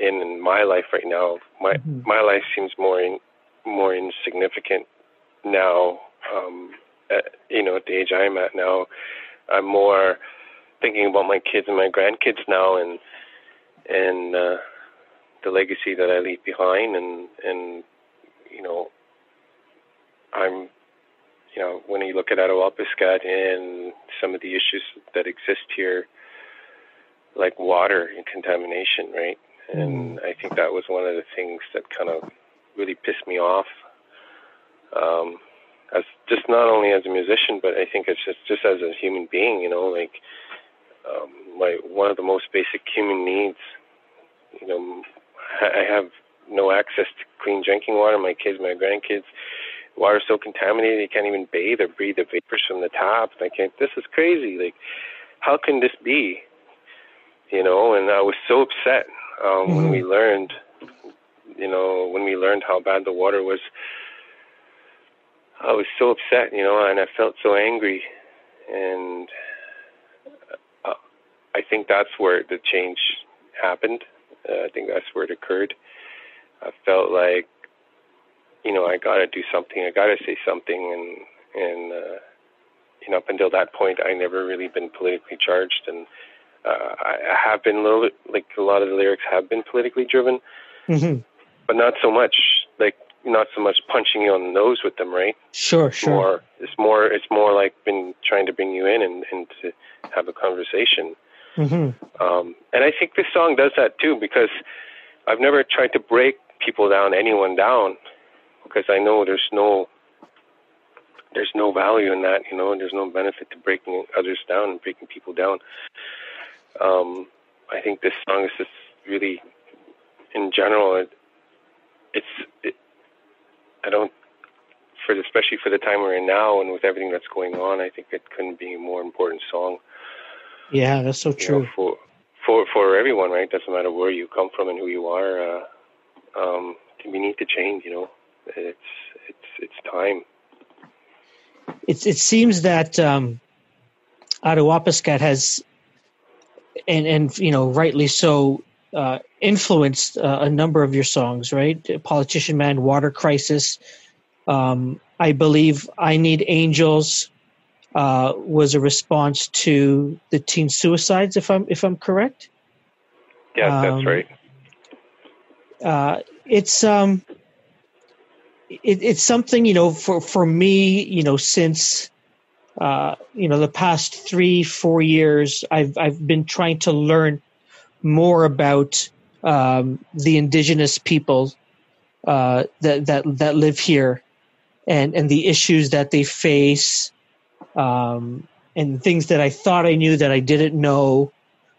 in in my life right now. My mm-hmm. my life seems more in, more insignificant now um, at, you know, at the age I'm at now, I'm more thinking about my kids and my grandkids now, and and uh, the legacy that I leave behind, and and you know, I'm, you know, when you look at Attawapiskat and some of the issues that exist here, like water and contamination, right? And mm. I think that was one of the things that kind of really pissed me off. Um, as just not only as a musician, but I think it's just just as a human being, you know, like um, my one of the most basic human needs. You know, I have no access to clean drinking water. My kids, my grandkids, water's so contaminated they can't even bathe or breathe the vapors from the tap. I can't. This is crazy. Like, how can this be? You know, and I was so upset um, mm-hmm. when we learned. You know, when we learned how bad the water was. I was so upset, you know, and I felt so angry, and uh, I think that's where the change happened. Uh, I think that's where it occurred. I felt like, you know, I got to do something. I got to say something, and and uh, you know, up until that point, I never really been politically charged, and uh, I have been a little bit like a lot of the lyrics have been politically driven, mm-hmm. but not so much. Not so much punching you on the nose with them, right? Sure, sure. More, it's more, it's more like been trying to bring you in and, and to have a conversation. Mm-hmm. Um, and I think this song does that too because I've never tried to break people down, anyone down, because I know there's no, there's no value in that. You know, there's no benefit to breaking others down and breaking people down. Um, I think this song is just really, in general, it, it's it, I don't, for the, especially for the time we're in now and with everything that's going on, I think it couldn't be a more important song. Yeah, that's so true. You know, for for for everyone, right? Doesn't matter where you come from and who you are. Uh, um, we need to change. You know, it's it's it's time. It's it seems that um, Attawapiskat has, and and you know rightly so, uh, influenced uh, a number of your songs, right? Politician Man, Water Crisis. Um, I believe I Need Angels uh, was a response to the teen suicides, if I'm if I'm correct. Yeah, um, that's right. Uh, it's um, it, it's something you know for for me, you know, since uh, you know the past three four years, I've I've been trying to learn more about um, the indigenous people uh, that that that live here, and and the issues that they face, um, and things that I thought I knew that I didn't know.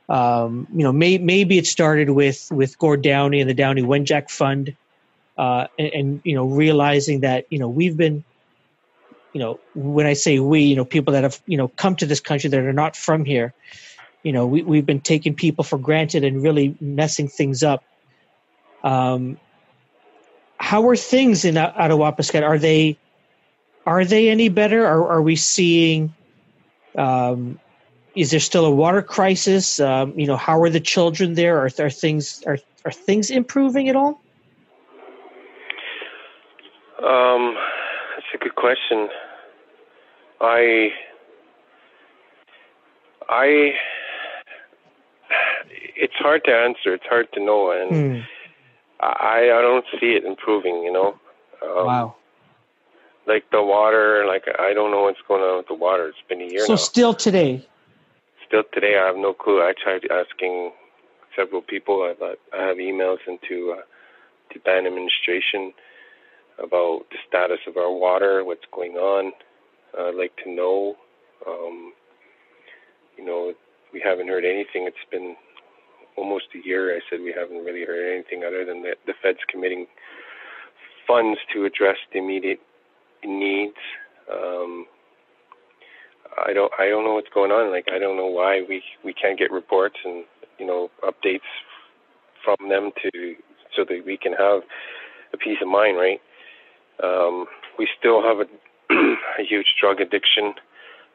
Um, you know, may, maybe it started with with Gord Downie and the Downie Wenjack Fund, uh, and, and you know, realizing that you know we've been you know when i say we you know people that have you know come to this country that are not from here you know we, we've been taking people for granted and really messing things up um, how are things in Attawapiskat? Are they are they any better? Are, are we seeing? Um, is there still a water crisis? Um, you know, how are the children there? Are, are things are are things improving at all? Um, that's a good question. I I it's hard to answer. It's hard to know, and mm. I I don't see it improving. You know. Um, wow. Like the water, like I don't know what's going on with the water. It's been a year so now. Still today. Still today, I have no clue. I tried asking several people. I I have emails into uh, the band administration about the status of our water, what's going on. I'd like to know. Um, you know, we haven't heard anything. It's been almost a year, I said we haven't really heard anything other than the, the Fed's committing funds to address the immediate needs. Um, I don't I don't know what's going on. Like I don't know why we we can't get reports and you know updates from them to so that we can have a peace of mind, right? Um, we still have a, a huge drug addiction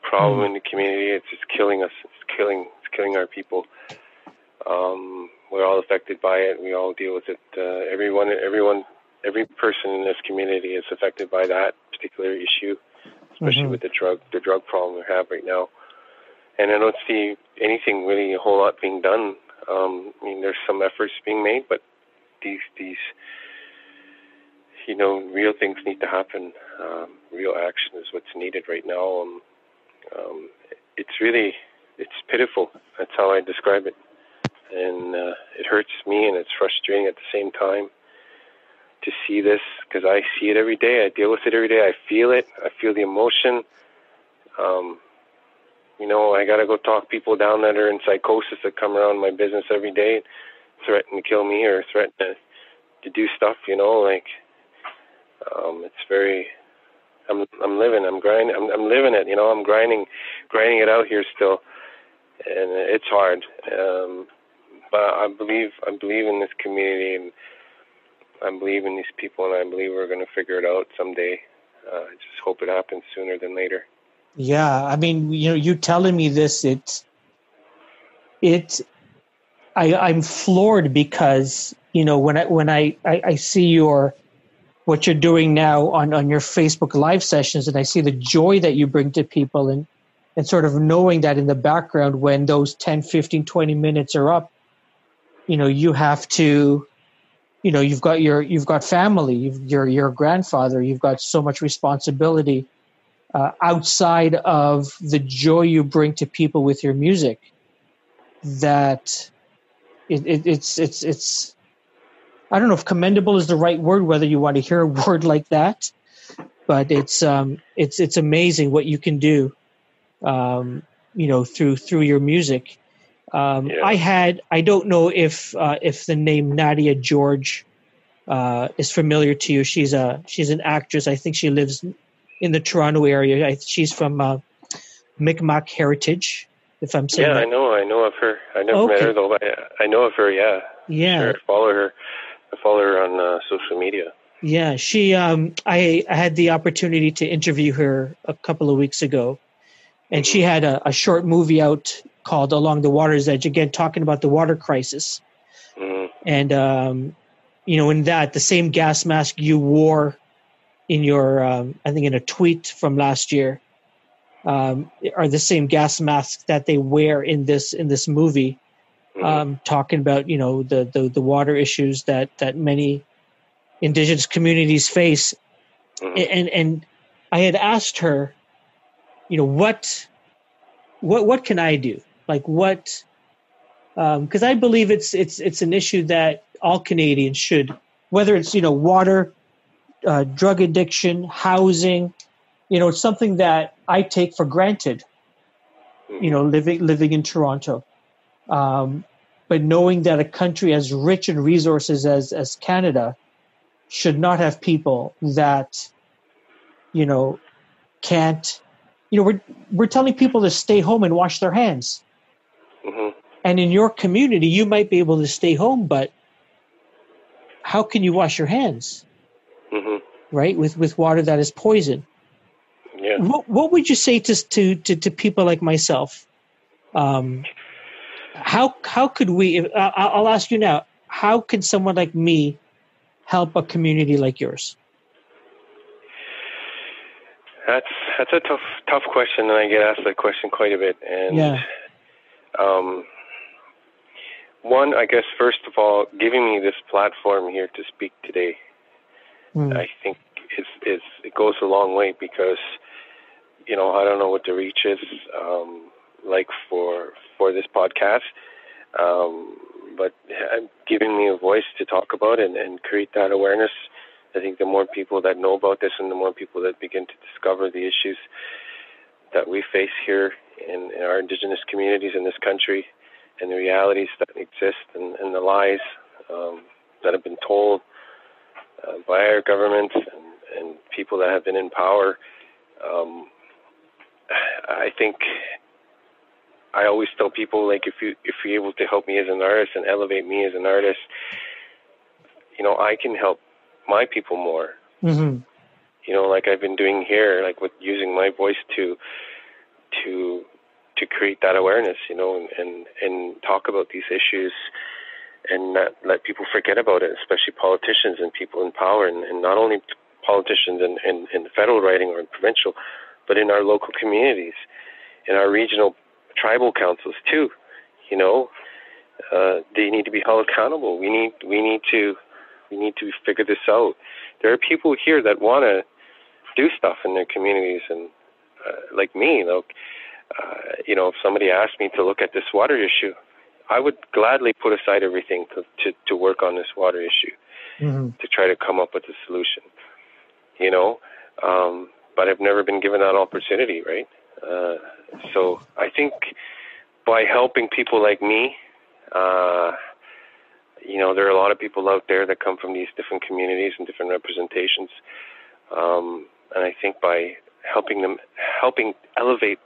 problem mm. in the community. It's just killing us. It's killing it's killing our people. Um, we're all affected by it. We all deal with it. Uh, everyone, everyone, every person in this community is affected by that particular issue, especially mm-hmm. with the drug, the drug problem we have right now. And I don't see anything really a whole lot being done. Um, I mean, there's some efforts being made, but these, these, you know, real things need to happen. Um, real action is what's needed right now. Um, um, it's really, it's pitiful. That's how I describe it, and uh, it hurts me and it's frustrating at the same time to see this because I see it every day. I deal with it every day. I feel it. I feel the emotion. Um, you know, I got to go talk people down that are in psychosis that come around my business every day, threaten to kill me or threaten to, to do stuff. You know, like um, it's very. I'm I'm living. I'm grinding. I'm I'm living it. You know, I'm grinding, grinding it out here still, and it's hard. Um, but I believe I believe in this community and I believe in these people, and I believe we're going to figure it out someday. Uh, I just hope it happens sooner than later. Yeah, I mean, you know, you telling me this, it's, it, I, I'm floored because you know when I when I, I, I see your what you're doing now on on your Facebook live sessions, and I see the joy that you bring to people, and and sort of knowing that in the background when those 10, 15, 20 minutes are up, you know, you have to you know you've got your you've got family you've, you're your grandfather you've got so much responsibility uh, outside of the joy you bring to people with your music that it, it, it's it's it's I don't know if commendable is the right word whether you want to hear a word like that but it's um it's it's amazing what you can do um you know through through your music um, yeah. I had I don't know if uh, if the name Nadia George uh, is familiar to you. She's a she's an actress. I think she lives in the Toronto area. I, she's from uh, Mi'kmaq heritage. If I'm saying yeah, that. I know. I know of her. I never okay. met her though. But I, I know of her. Yeah. Yeah. Sure. I follow her. I follow her on uh, social media. Yeah, she. Um, I, I had the opportunity to interview her a couple of weeks ago, and mm-hmm. she had a, a short movie out called Along the Water's Edge, again, talking about the water crisis. Mm-hmm. And, um, you know, in that, the same gas mask you wore in your, um, I think in a tweet from last year, um, are the same gas masks that they wear in this in this movie, mm-hmm. um, talking about you know the, the the water issues that that many indigenous communities face, mm-hmm. and and I had asked her, you know, what what what can I do? Like what? Because um, I believe it's it's it's an issue that all Canadians should, whether it's you know water, uh, drug addiction, housing, you know, it's something that I take for granted. You know, living living in Toronto, um, but knowing that a country as rich in resources as as Canada should not have people that you know can't you know we're we're telling people to stay home and wash their hands Mm-hmm. And in your community, you might be able to stay home, but how can you wash your hands? Mm-hmm. Right with with water that is poison. Yeah. What what would you say to to to, to people like myself? Um, how how could we? If, I'll ask you now. How can someone like me help a community like yours? That's that's a tough tough question, and I get asked that question quite a bit. And yeah. Um, one, I guess, first of all, giving me this platform here to speak today, mm. I think is is it goes a long way because you know I don't know what the reach is um, like for for this podcast, um, but giving me a voice to talk about and, and create that awareness. I think the more people that know about this and the more people that begin to discover the issues that we face here in, in our indigenous communities in this country and the realities that exist and, and the lies um, that have been told uh, by our governments and, and, people that have been in power. Um, I think I always tell people like if you if you're able to help me as an artist and elevate me as an artist, you know I can help my people more. Mm-hmm. You know, like I've been doing here, like with using my voice to to to create that awareness, you know, and and, and talk about these issues and not let people forget about it, especially politicians and people in power, and, and not only politicians in, in, in federal writing or in provincial, but in our local communities, in our regional tribal councils too. You know, uh, they need to be held accountable. We need we need to We need to figure this out. There are people here that want to do stuff in their communities, and uh, like me, like, uh, you know, if somebody asked me to look at this water issue, I would gladly put aside everything to to, to work on this water issue, mm-hmm. to try to come up with a solution. You know, um, but I've never been given that opportunity, right? Uh, so I think by helping people like me, uh, you know, there are a lot of people out there that come from these different communities and different representations. Um, and I think by helping them, helping elevate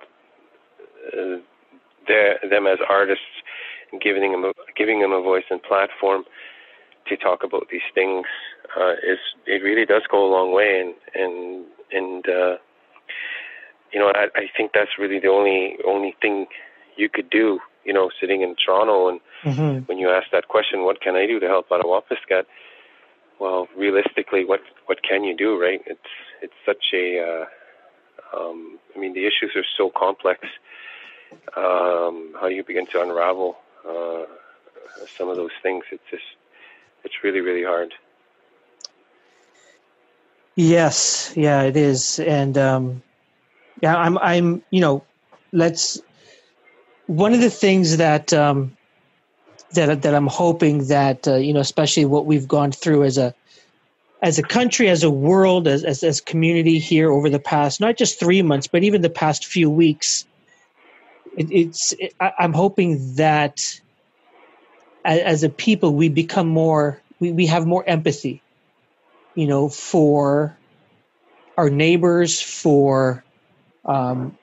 uh, their, them as artists and giving them a, giving them a voice and platform to talk about these things uh, is it really does go a long way and and and uh, you know I, I think that's really the only only thing you could do you know sitting in Toronto and mm-hmm. when you ask that question what can I do to help Attawapiskat well realistically what what can you do right it's it's such a uh, um, I mean the issues are so complex um, how you begin to unravel uh, some of those things. It's just it's really really hard. Yes, yeah, it is, and um, yeah, I'm, I'm, you know, let's. One of the things that um, that that I'm hoping that uh, you know, especially what we've gone through as a as a country, as a world, as as, as community here over the past not just three months, but even the past few weeks. It, it's it, I, I'm hoping that as, as a people we become more we, we have more empathy you know, for our neighbors, for um,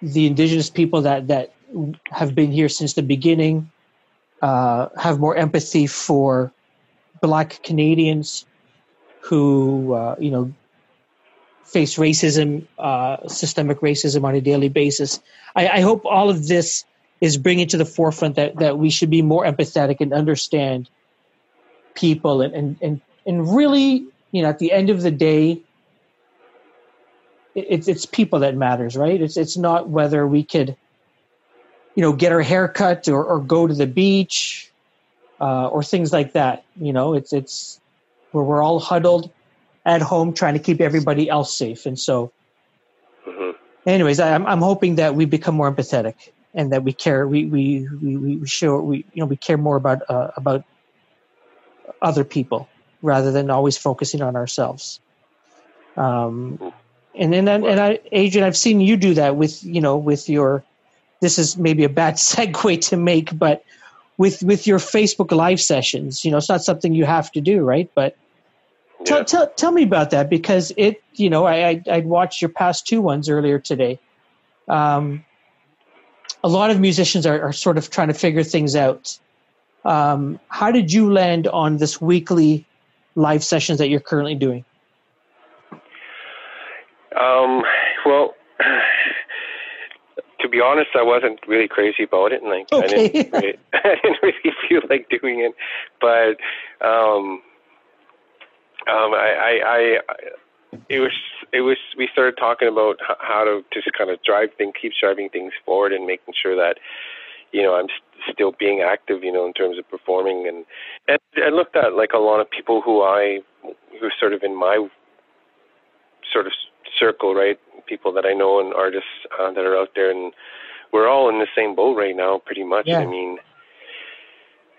the indigenous people that that have been here since the beginning, uh, have more empathy for Black Canadians who, uh, you know, face racism, uh, systemic racism on a daily basis. I, I hope all of this is bringing to the forefront that, that we should be more empathetic and understand people and, and, and and really, you know, at the end of the day, it's it's people that matters, right? It's it's not whether we could, you know, get our hair cut or, or go to the beach, uh, or things like that. You know, it's it's where we're all huddled at home trying to keep everybody else safe, and so. Mm-hmm. Anyways, I'm I'm hoping that we become more empathetic and that we care. We we we, we show we you know we care more about uh, about other people rather than always focusing on ourselves. Um, and then, and, and I, Adrian, I've seen you do that with, you know, with your, this is maybe a bad segue to make, but with, with your Facebook live sessions, you know, it's not something you have to do, right? But tell, tell, tell me about that because it, you know, I, I, I'd watched your past two ones earlier today. Um, a lot of musicians are, are sort of trying to figure things out. Um, how did you land on this weekly live sessions that you're currently doing? Um, well, to be honest, I wasn't really crazy about it, and like okay. I didn't, really, I didn't really feel like doing it. But um, um, I, I, I, it was, it was. We started talking about how to just kind of drive things, keep driving things forward, and making sure that you know I'm still being active, you know, in terms of performing. And, and I looked at like a lot of people who I, who sort of in my sort of circle, right? People that I know and artists uh, that are out there, and we're all in the same boat right now, pretty much. Yeah. I mean,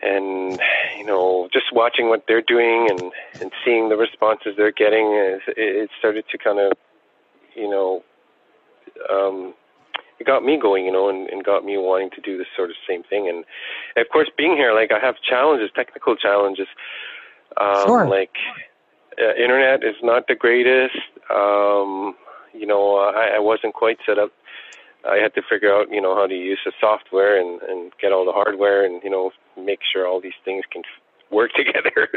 and you know, just watching what they're doing and and seeing the responses they're getting, it, it started to kind of, you know, um, it got me going, you know, and, and got me wanting to do this sort of same thing. And, and of course, being here, like I have challenges, technical challenges. Um, sure. Like uh, internet is not the greatest. Um, you know, I, I wasn't quite set up. I had to figure out, you know, how to use the software and, and get all the hardware and, you know, make sure all these things can work together.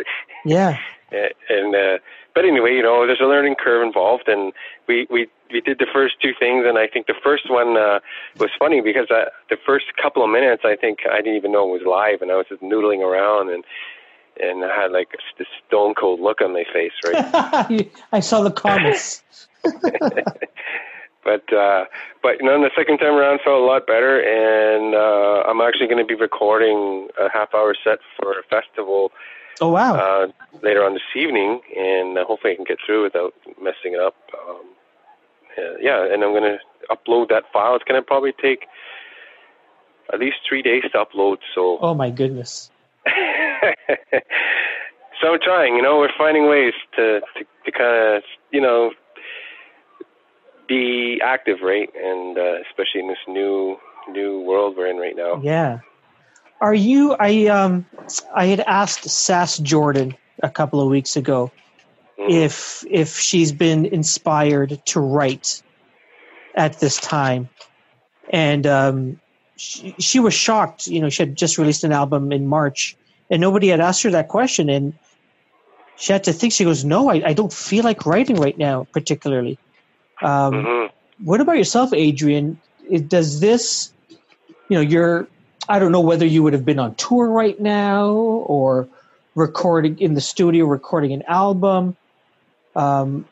Yeah. and uh, but anyway, you know, there's a learning curve involved, and we we we did the first two things, and I think the first one uh, was funny because uh, the first couple of minutes, I think I didn't even know it was live, and I was just noodling around and. And I had like this stone cold look on my face, right? I saw the comments. But uh, but you know, the second time around felt a lot better, and uh, I'm actually going to be recording a half hour set for a festival. Oh wow! Uh, later on this evening, and uh, hopefully I can get through without messing it up. Um, yeah, and I'm going to upload that file. It's going to probably take at least three days to upload. So. Oh my goodness. so I'm trying. You know, we're finding ways to to, to kind of you know be active, right? And uh, especially in this new new world we're in right now. Yeah. Are you? I um, I had asked Sass Jordan a couple of weeks ago mm. if if she's been inspired to write at this time, and um, she, she was shocked. You know, she had just released an album in March, and nobody had asked her that question, and she had to think. She goes, "No, I, I don't feel like writing right now, particularly." Um, mm-hmm. What about yourself, Adrian? Does this, you know, you're, I don't know whether you would have been on tour right now or recording in the studio, recording an album. Um,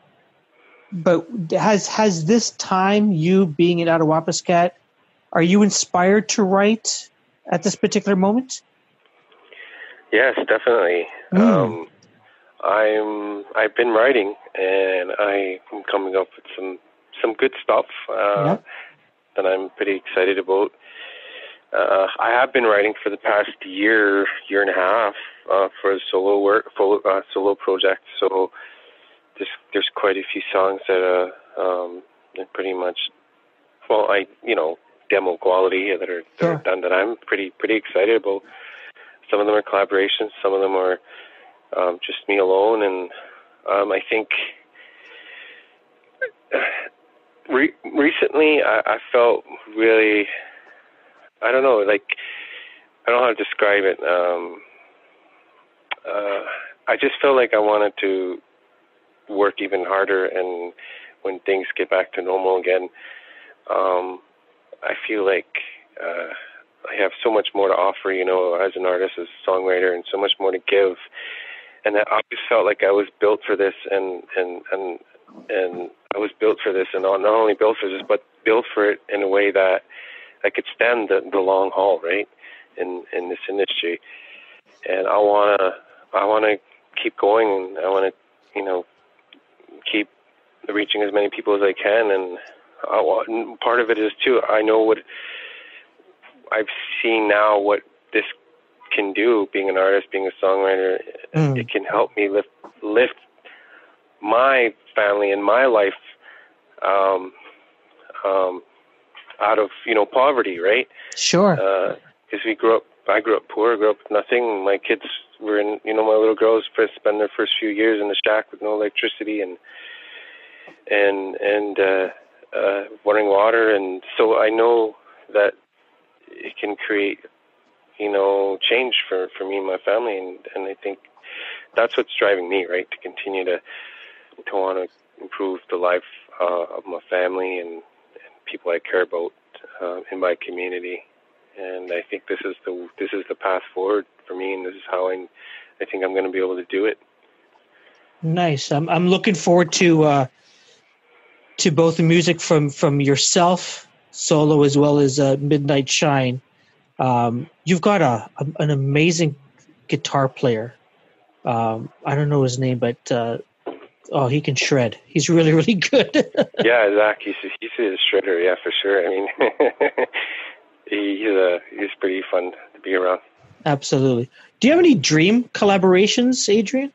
but has has this time, you being in Attawapiskat, are you inspired to write at this particular moment? Yes, definitely. Mm. Um, I'm I've been writing and I'm coming up with some some good stuff uh, yeah. that I'm pretty excited about. Uh, I have been writing for the past year, year and a half uh, for a solo work, full, uh, solo project. So there's there's quite a few songs that uh, um, pretty much, well, I you know demo quality that are, that are done that I'm pretty pretty excited about. Some of them are collaborations, some of them are um, just me alone, and um, I think re- recently I, I felt really, I don't know, like I don't know how to describe it. Um, uh, I just felt like I wanted to work even harder, and when things get back to normal again, um, I feel like uh, I have so much more to offer, you know, as an artist, as a songwriter, and so much more to give and I always felt like I was built for this, and and and and I was built for this, and not only built for this, but built for it in a way that I could stand the, the long haul, right, in in this industry. And I wanna I wanna keep going, and I wanna you know keep reaching as many people as I can, and I want, part of it is too. I know what I've seen now what this can do being an artist, being a songwriter. Mm. It can help me lift lift my family and my life um, um, out of you know poverty, right? Sure. Because uh, we grew up, I grew up poor, grew up with nothing. My kids were in, you know, my little girls first spend their first few years in the shack with no electricity and and and uh, uh, running water, and so I know that it can create you know, change for, for me and my family. And, and I think that's what's driving me, right? To continue to, to want to improve the life uh, of my family and, and people I care about uh, in my community. And I think this is the this is the path forward for me, and this is how I I think I'm going to be able to do it. Nice. I'm I'm looking forward to uh, to both the music from from yourself solo as well as uh, Midnight Shine. Um, you've got a, a, an amazing guitar player. Um, I don't know his name, but uh, oh, he can shred. He's really, really good. yeah, Zach, he's he's a shredder. Yeah, for sure. I mean, he's a he's pretty fun to be around. Absolutely. Do you have any dream collaborations, Adrian?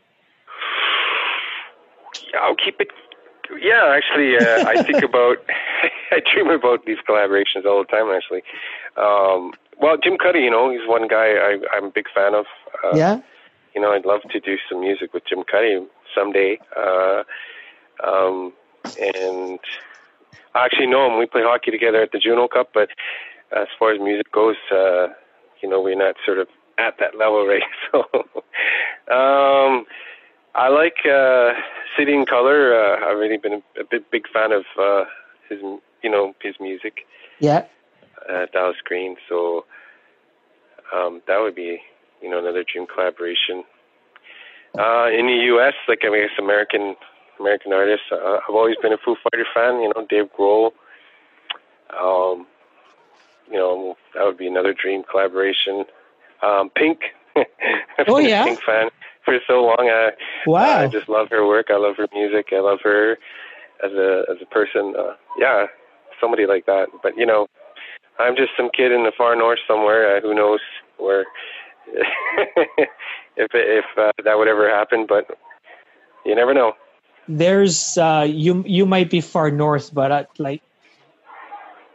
I'll keep it. Yeah, actually, uh, I think about, I dream about these collaborations all the time. Actually, um, well, Jim Cuddy, you know, he's one guy I, I'm a big fan of. Uh, yeah. You know, I'd love to do some music with Jim Cuddy someday. Uh, um, and I actually know him. We play hockey together at the Juno Cup, but as far as music goes, uh, you know, we're not sort of at that level, right? So, um, I like uh, City and Colour. Uh, I've really been a, a big, big fan of uh, his, you know, his music. Yeah uh, Dallas Green. So um, that would be, you know, another dream collaboration. Uh, in the U.S., like I guess American American artists, uh, I've always been a Foo Fighter fan. You know, Dave Grohl Um, you know, that would be another dream collaboration. Um, Pink. oh yeah. Pink fan for so long. I, wow. I just love her work. I love her music. I love her as a as a person. Uh, yeah, somebody like that. But you know, I'm just some kid in the far north somewhere. Uh, who knows where if if uh, that would ever happen? But you never know. There's uh, you you might be far north, but uh, like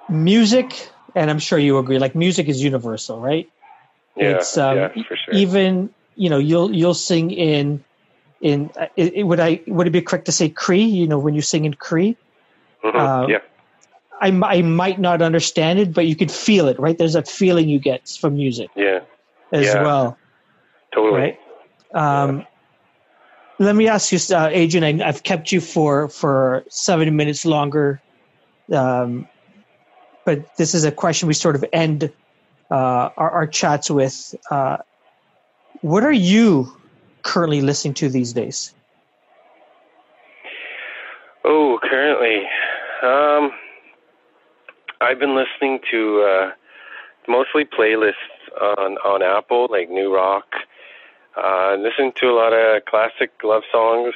music, and I'm sure you agree. Like music is universal, right? Yeah, it's, um, yeah, for sure. Even you know you'll you'll sing in in uh, it, it, would I would it be correct to say Cree? You know when you sing in Cree. Mm-hmm. Uh, yeah. I, I might not understand it, but you could feel it, right? There's that feeling you get from music. Yeah. As yeah. well. Totally. Right. Um, yeah. Let me ask you, uh, Adrian. I, have kept you for for seven minutes longer, um, but this is a question we sort of end uh, our, our, chats with. Uh, what are you currently listening to these days? Oh, currently, um, I've been listening to uh, mostly playlists on on Apple, like New Rock. Uh, listening to a lot of classic love songs.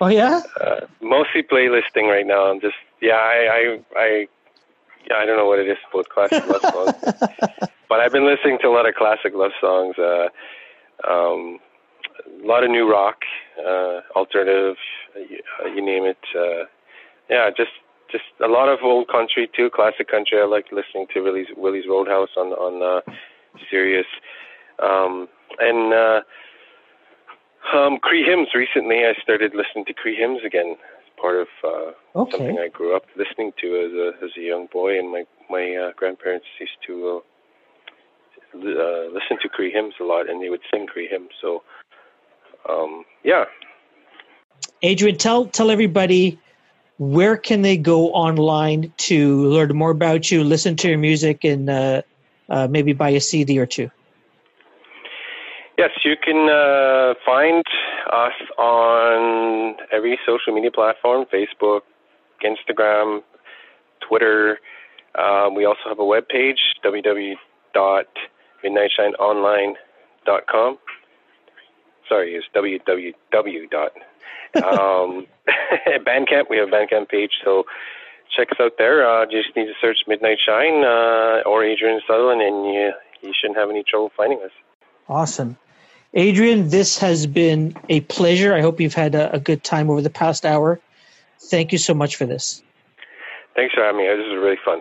Oh yeah. Uh, mostly playlisting right now. I'm just yeah, I I, I yeah, I don't know what it is with classic love songs, but I've been listening to a lot of classic love songs. Uh, um, a lot of new rock, uh, alternative, uh, you name it. Uh, yeah, just just a lot of old country too, classic country. I like listening to Willie's Willie's Roadhouse on on uh, Sirius, um, and uh, um, Cree hymns. Recently, I started listening to Cree hymns again. It's part of uh, okay. something I grew up listening to as a as a young boy, and my my uh, grandparents used to uh, uh, listen to Cree hymns a lot, and they would sing Cree hymns. So, um, yeah. Adrian, tell tell everybody where can they go online to learn more about you, listen to your music, and uh, uh, maybe buy a CD or two? Yes, you can uh, find us on every social media platform Facebook, Instagram, Twitter. Um, we also have a web page, www.midnightshineonline.com. Sorry, it's www. Um, Bandcamp, we have a Bandcamp page, so check us out there. Uh, just need to search Midnight Shine uh, or Adrian Sutherland, and you, you shouldn't have any trouble finding us. Awesome. Adrian, this has been a pleasure. I hope you've had a, a good time over the past hour. Thank you so much for this. Thanks for having me. This was really fun.